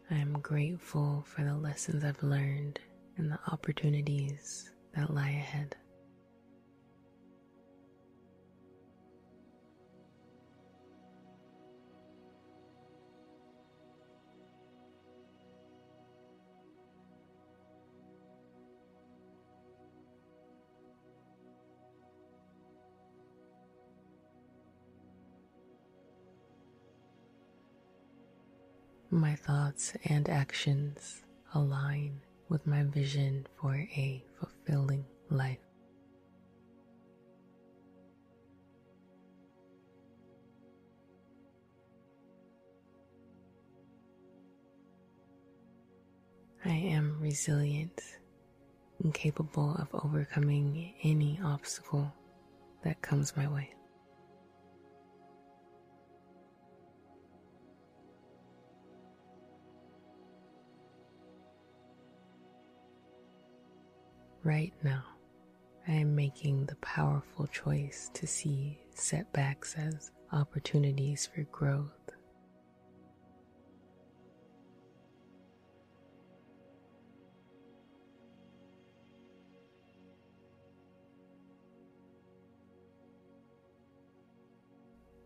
I am grateful for the lessons I've learned and the opportunities that lie ahead. My thoughts and actions align with my vision for a fulfilling life. I am resilient and capable of overcoming any obstacle that comes my way. Right now, I am making the powerful choice to see setbacks as opportunities for growth.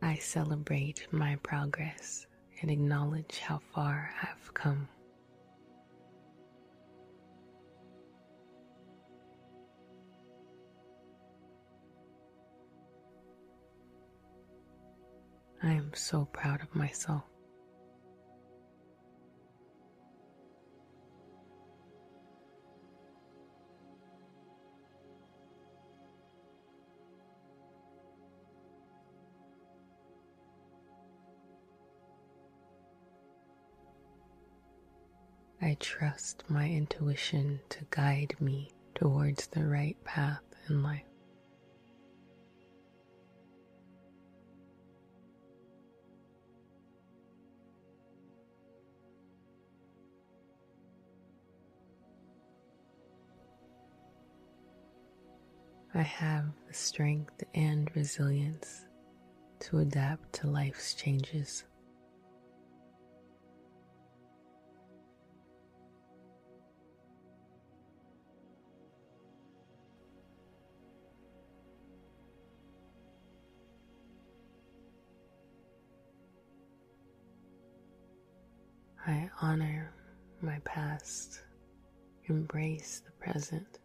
I celebrate my progress and acknowledge how far I've come. I am so proud of myself. I trust my intuition to guide me towards the right path in life. I have the strength and resilience to adapt to life's changes. I honor my past, embrace the present,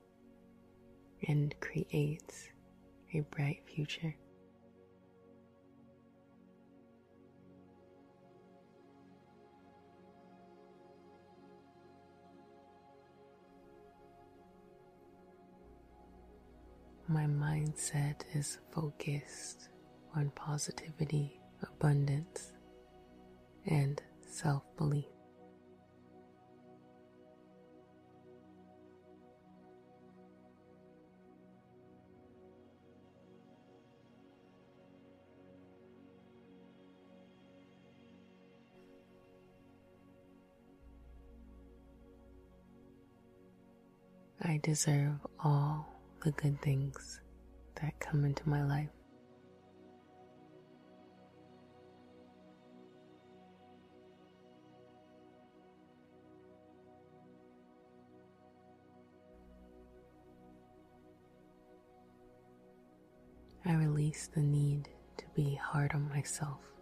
and creates a bright future. My mindset is focused on positivity, abundance, and self belief. I deserve all the good things that come into my life. I release the need to be hard on myself.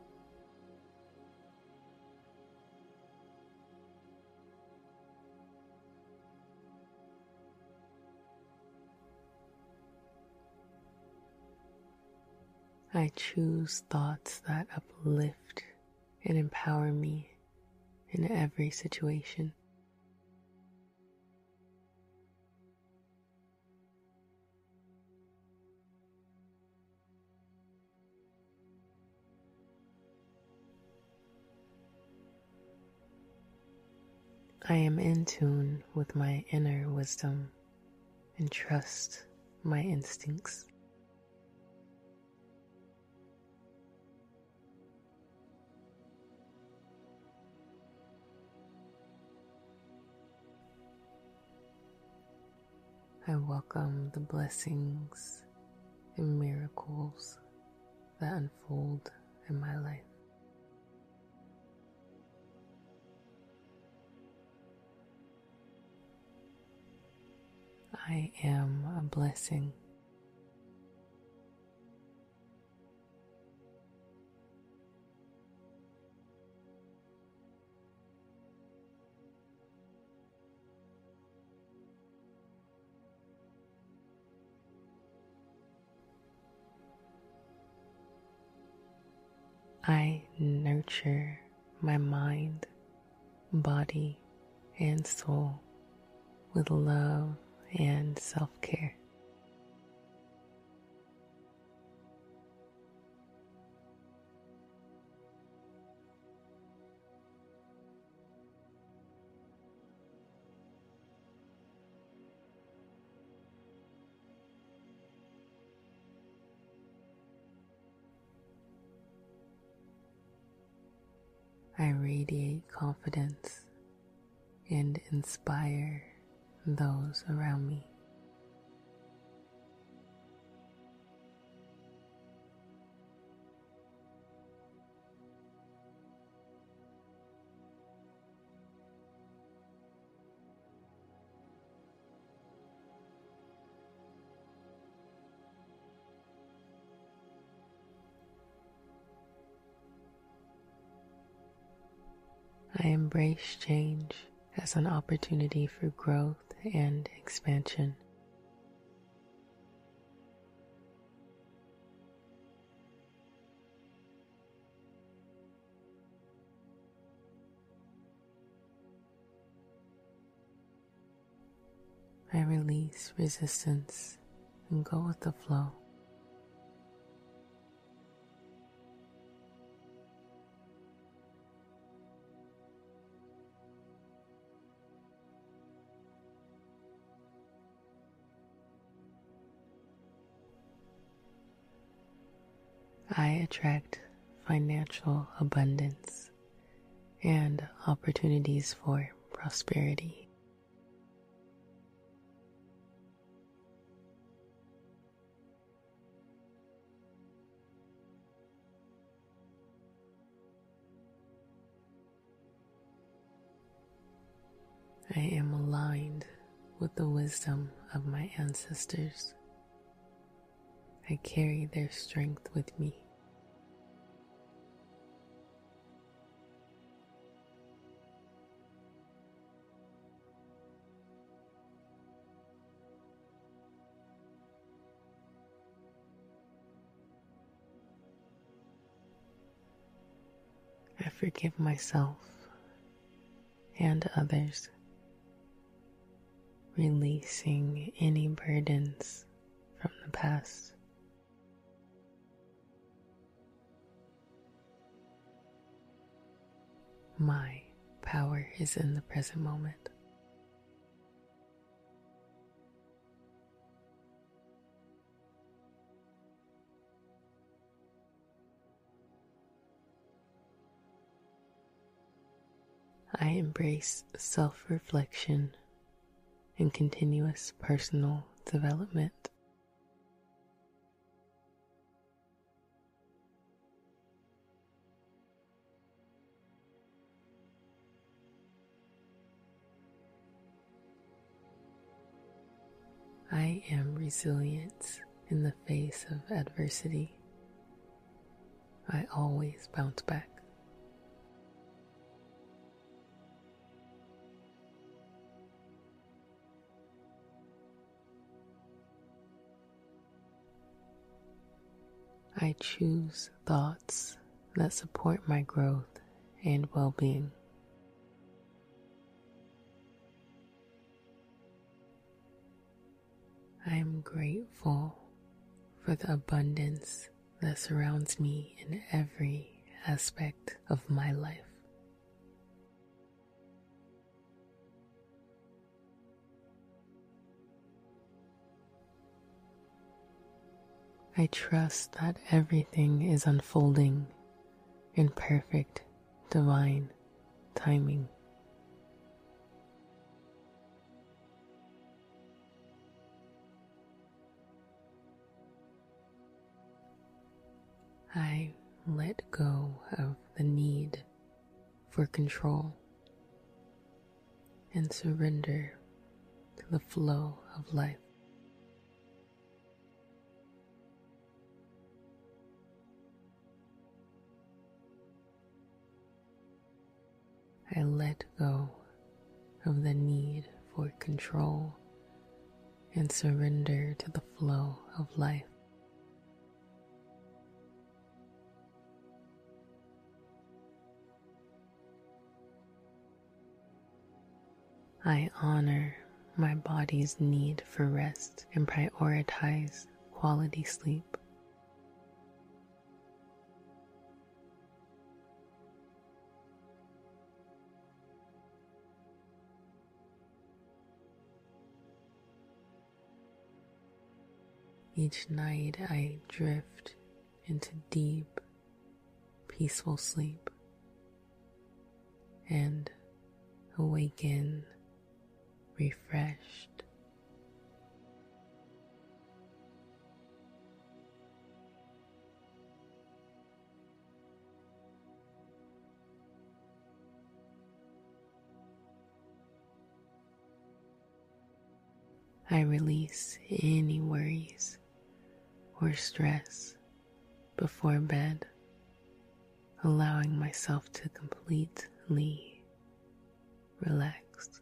I choose thoughts that uplift and empower me in every situation. I am in tune with my inner wisdom and trust my instincts. I welcome the blessings and miracles that unfold in my life. I am a blessing. I nurture my mind, body, and soul with love and self care. Radiate confidence and inspire those around me. embrace change as an opportunity for growth and expansion. I release resistance and go with the flow. Attract financial abundance and opportunities for prosperity. I am aligned with the wisdom of my ancestors. I carry their strength with me. Forgive myself and others, releasing any burdens from the past. My power is in the present moment. I embrace self reflection and continuous personal development. I am resilient in the face of adversity. I always bounce back. I choose thoughts that support my growth and well being. I am grateful for the abundance that surrounds me in every aspect of my life. I trust that everything is unfolding in perfect divine timing. I let go of the need for control and surrender to the flow of life. I let go of the need for control and surrender to the flow of life. I honor my body's need for rest and prioritize quality sleep. Each night I drift into deep, peaceful sleep and awaken refreshed. I release any worries or stress before bed, allowing myself to completely relax.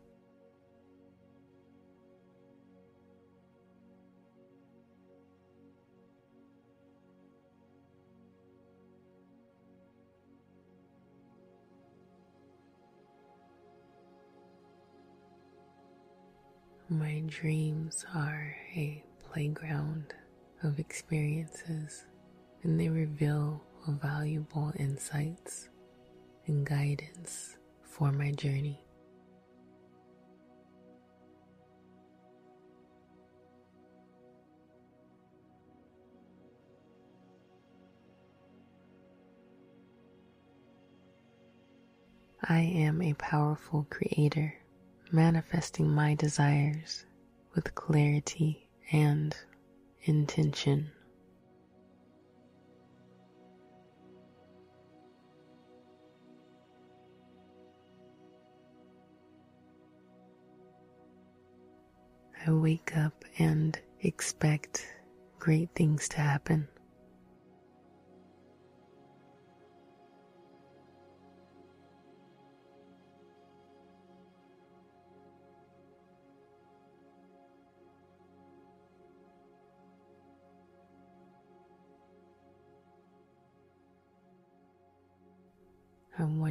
My dreams are a playground of experiences, and they reveal valuable insights and guidance for my journey. I am a powerful creator, manifesting my desires with clarity and intention. I wake up and expect great things to happen.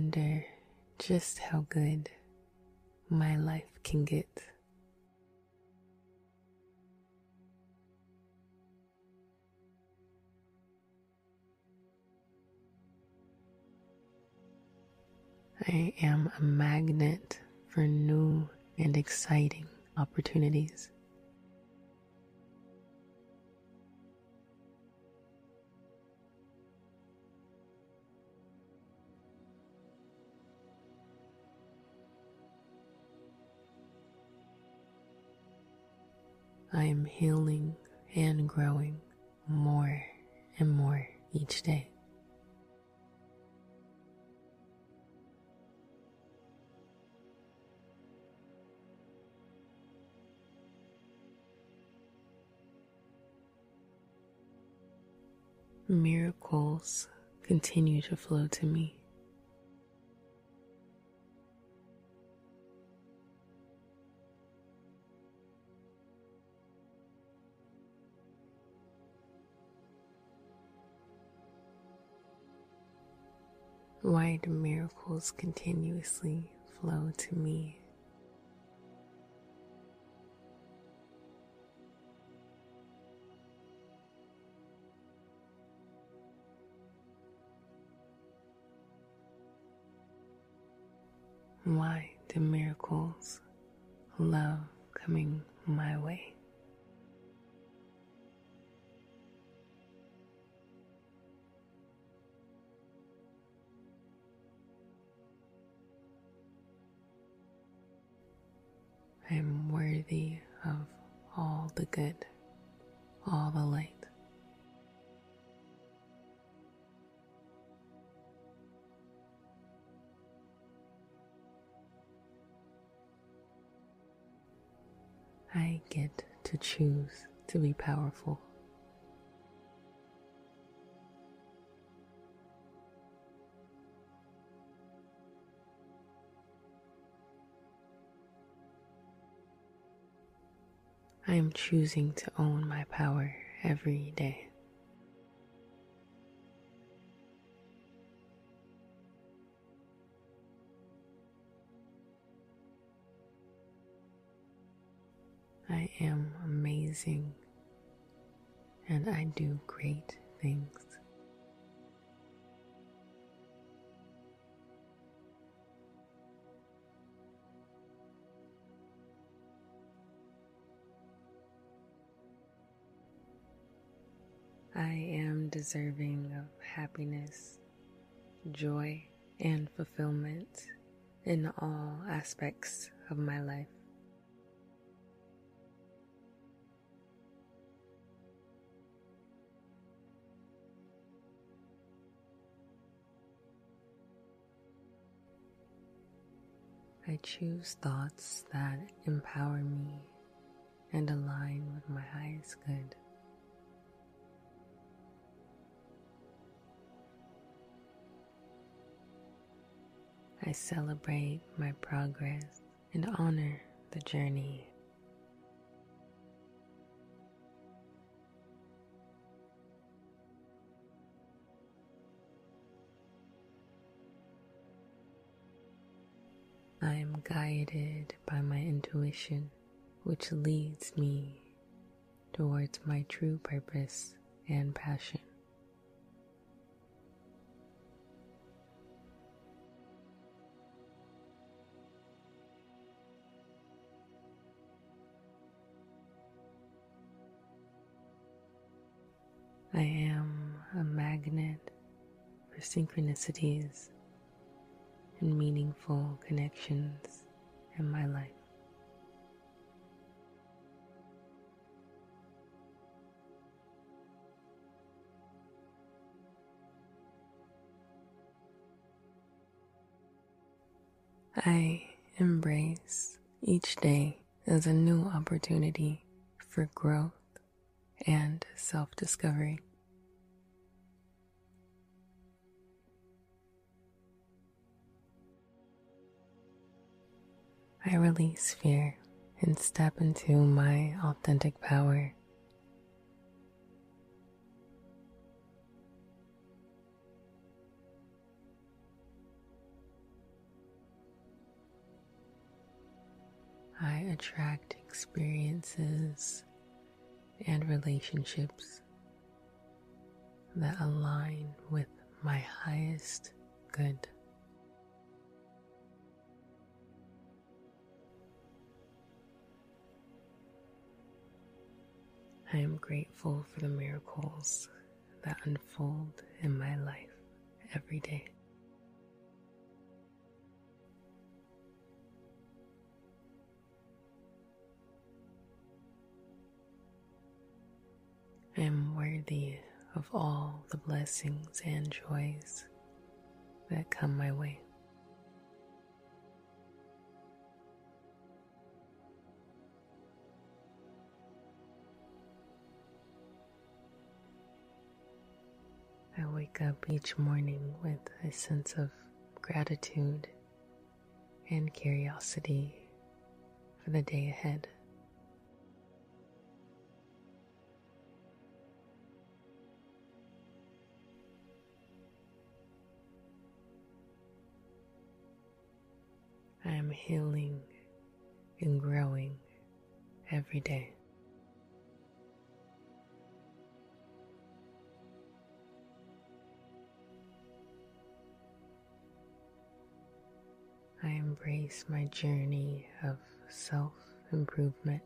Wonder just how good my life can get. I am a magnet for new and exciting opportunities. I am healing and growing more and more each day. Miracles continue to flow to me. Why do miracles continuously flow to me? Why do miracles love coming my way? Am worthy of all the good, all the light. I get to choose to be powerful. I am choosing to own my power every day. I am amazing and I do great things. I am deserving of happiness, joy, and fulfillment in all aspects of my life. I choose thoughts that empower me and align with my highest good. I celebrate my progress and honor the journey. I am guided by my intuition which leads me towards my true purpose and passion. For synchronicities and meaningful connections in my life. I embrace each day as a new opportunity for growth and self discovery. I release fear and step into my authentic power. I attract experiences and relationships that align with my highest good. I am grateful for the miracles that unfold in my life every day. I am worthy of all the blessings and joys that come my way. I wake up each morning with a sense of gratitude and curiosity for the day ahead. I am healing and growing every day. I embrace my journey of self improvement.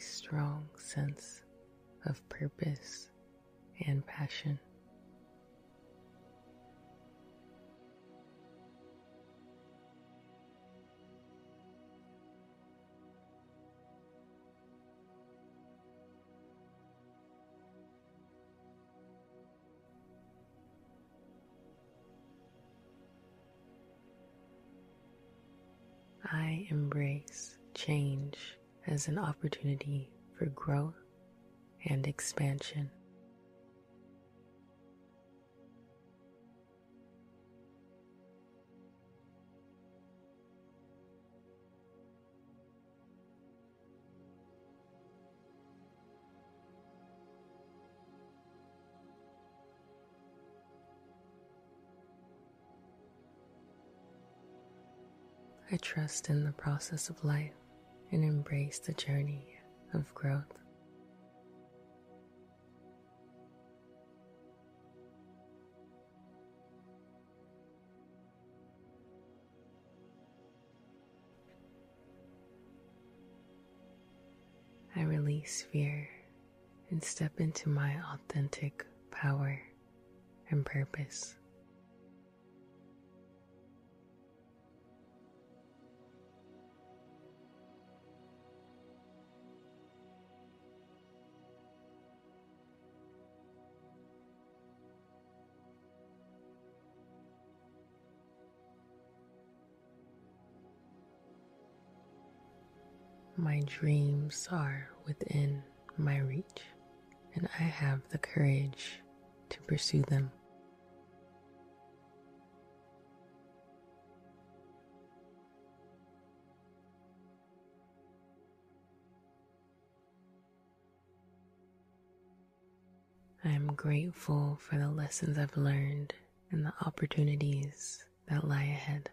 Strong sense of purpose and passion. I embrace change as an opportunity for growth and expansion. I trust in the process of life and embrace the journey of growth. I release fear and step into my authentic power and purpose. My dreams are within my reach, and I have the courage to pursue them. I am grateful for the lessons I've learned and the opportunities that lie ahead.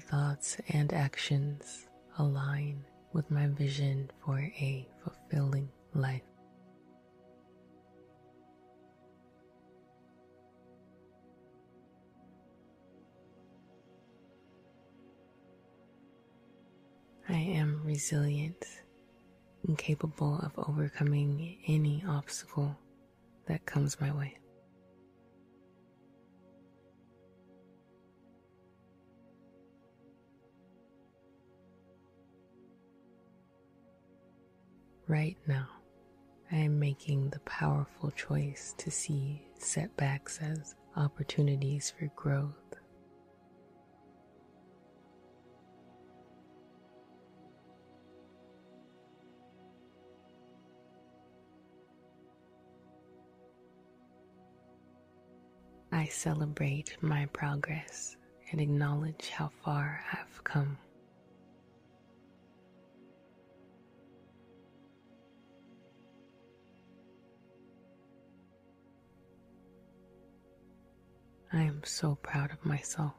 Thoughts and actions align with my vision for a fulfilling life. I am resilient and capable of overcoming any obstacle that comes my way. Right now, I am making the powerful choice to see setbacks as opportunities for growth. I celebrate my progress and acknowledge how far I've come. I am so proud of myself.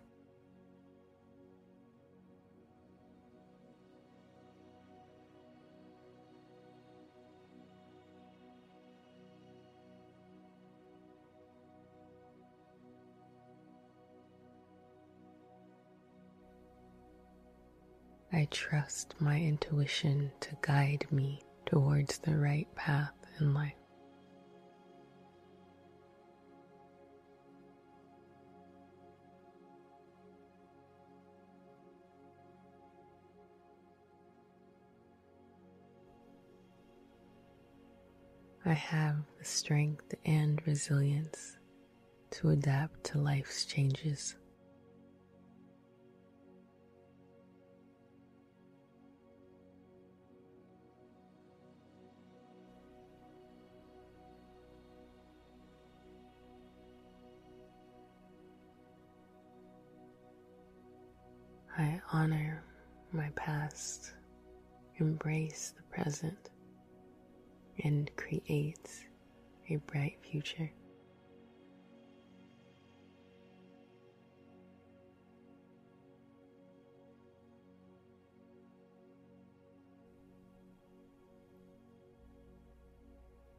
I trust my intuition to guide me towards the right path in life. I have the strength and resilience to adapt to life's changes. I honor my past, embrace the present, and creates a bright future.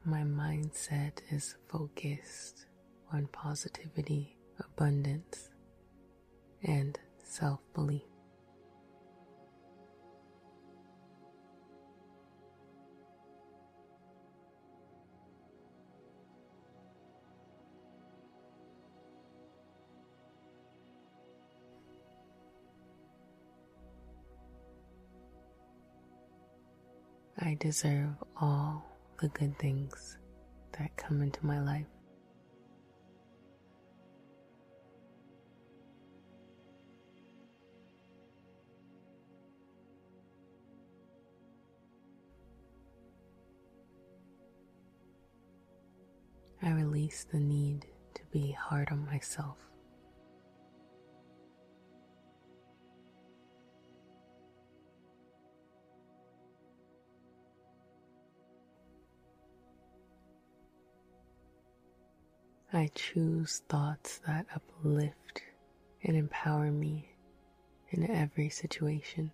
My mindset is focused on positivity, abundance, and self belief. I deserve all the good things that come into my life. I release the need to be hard on myself. I choose thoughts that uplift and empower me in every situation.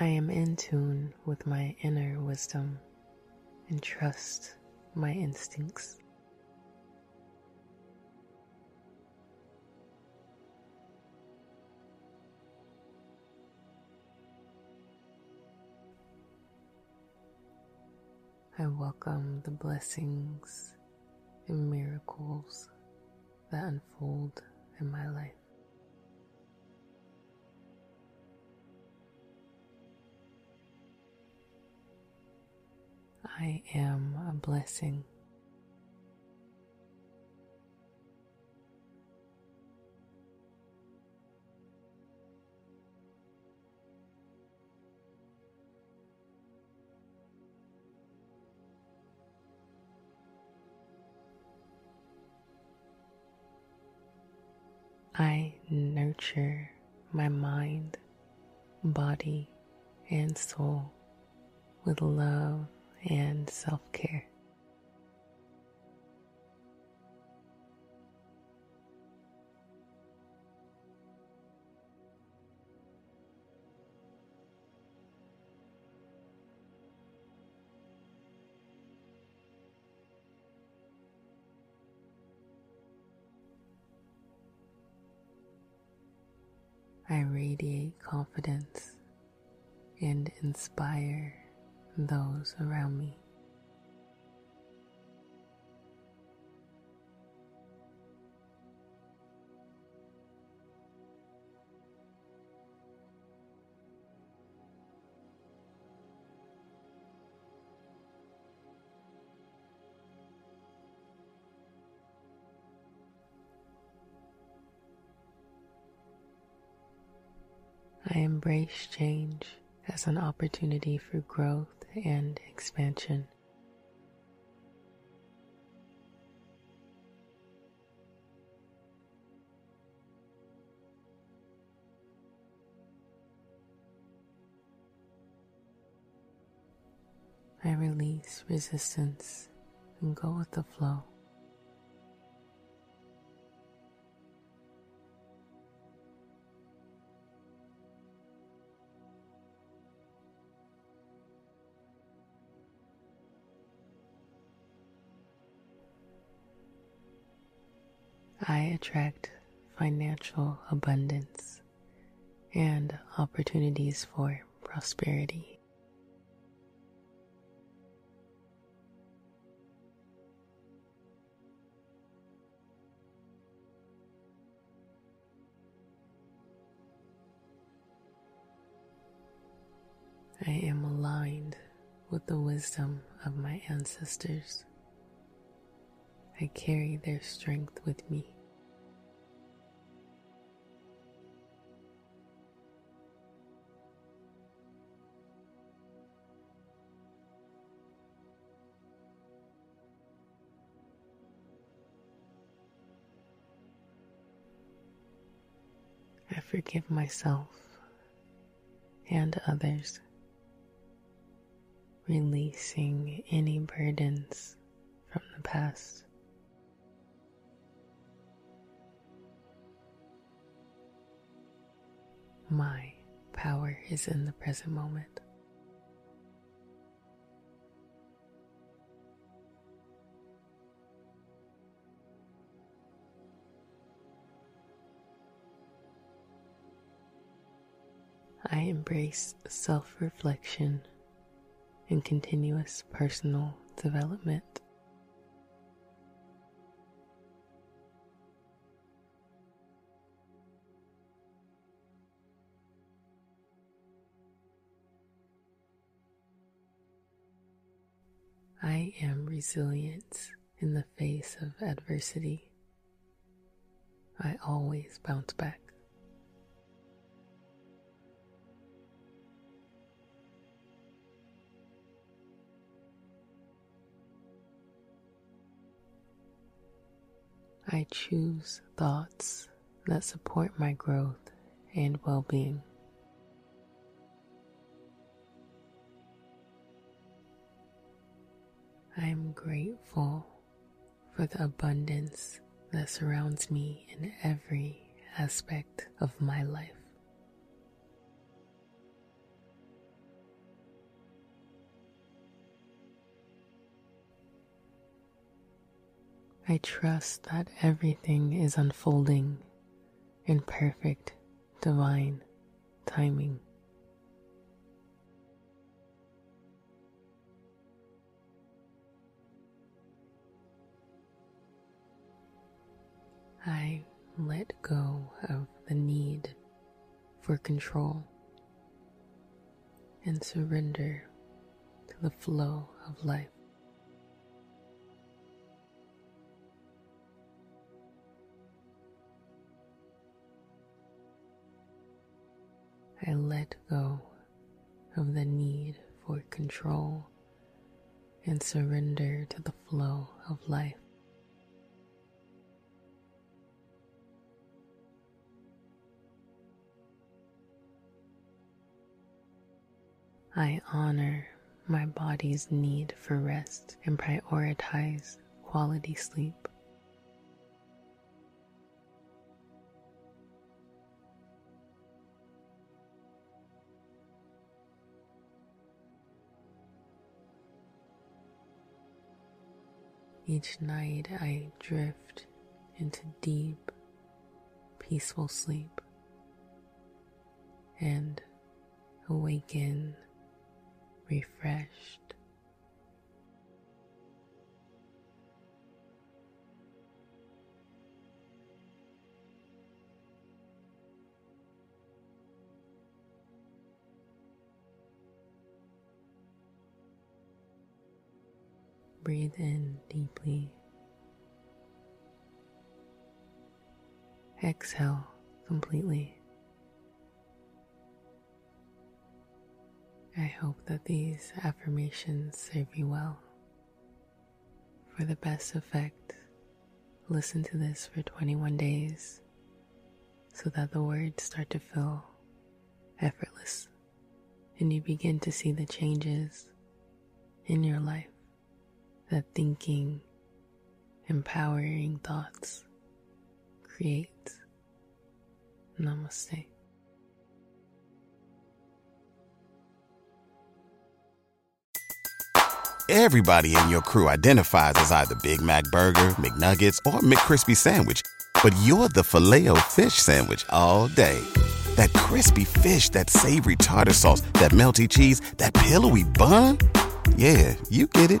I am in tune with my inner wisdom and trust my instincts. I welcome the blessings and miracles that unfold in my life. I am a blessing. I nurture my mind, body, and soul with love and self care. Radiate confidence and inspire those around me. Embrace change as an opportunity for growth and expansion. I release resistance and go with the flow. I attract financial abundance and opportunities for prosperity. I am aligned with the wisdom of my ancestors. I carry their strength with me. Forgive myself and others, releasing any burdens from the past. My power is in the present moment. I embrace self reflection and continuous personal development. I am resilient in the face of adversity. I always bounce back. I choose thoughts that support my growth and well being. I am grateful for the abundance that surrounds me in every aspect of my life. I trust that everything is unfolding in perfect divine timing. I let go of the need for control and surrender to the flow of life. I let go of the need for control and surrender to the flow of life. I honor my body's need for rest and prioritize quality sleep. Each night I drift into deep, peaceful sleep and awaken refreshed. Breathe in deeply. Exhale completely. I hope that these affirmations serve you well. For the best effect, listen to this for 21 days so that the words start to feel effortless and you begin to see the changes in your life that thinking, empowering thoughts create. Namaste. Everybody in your crew identifies as either Big Mac Burger, McNuggets, or McCrispy Sandwich. But you're the filet fish Sandwich all day. That crispy fish, that savory tartar sauce, that melty cheese, that pillowy bun. Yeah, you get it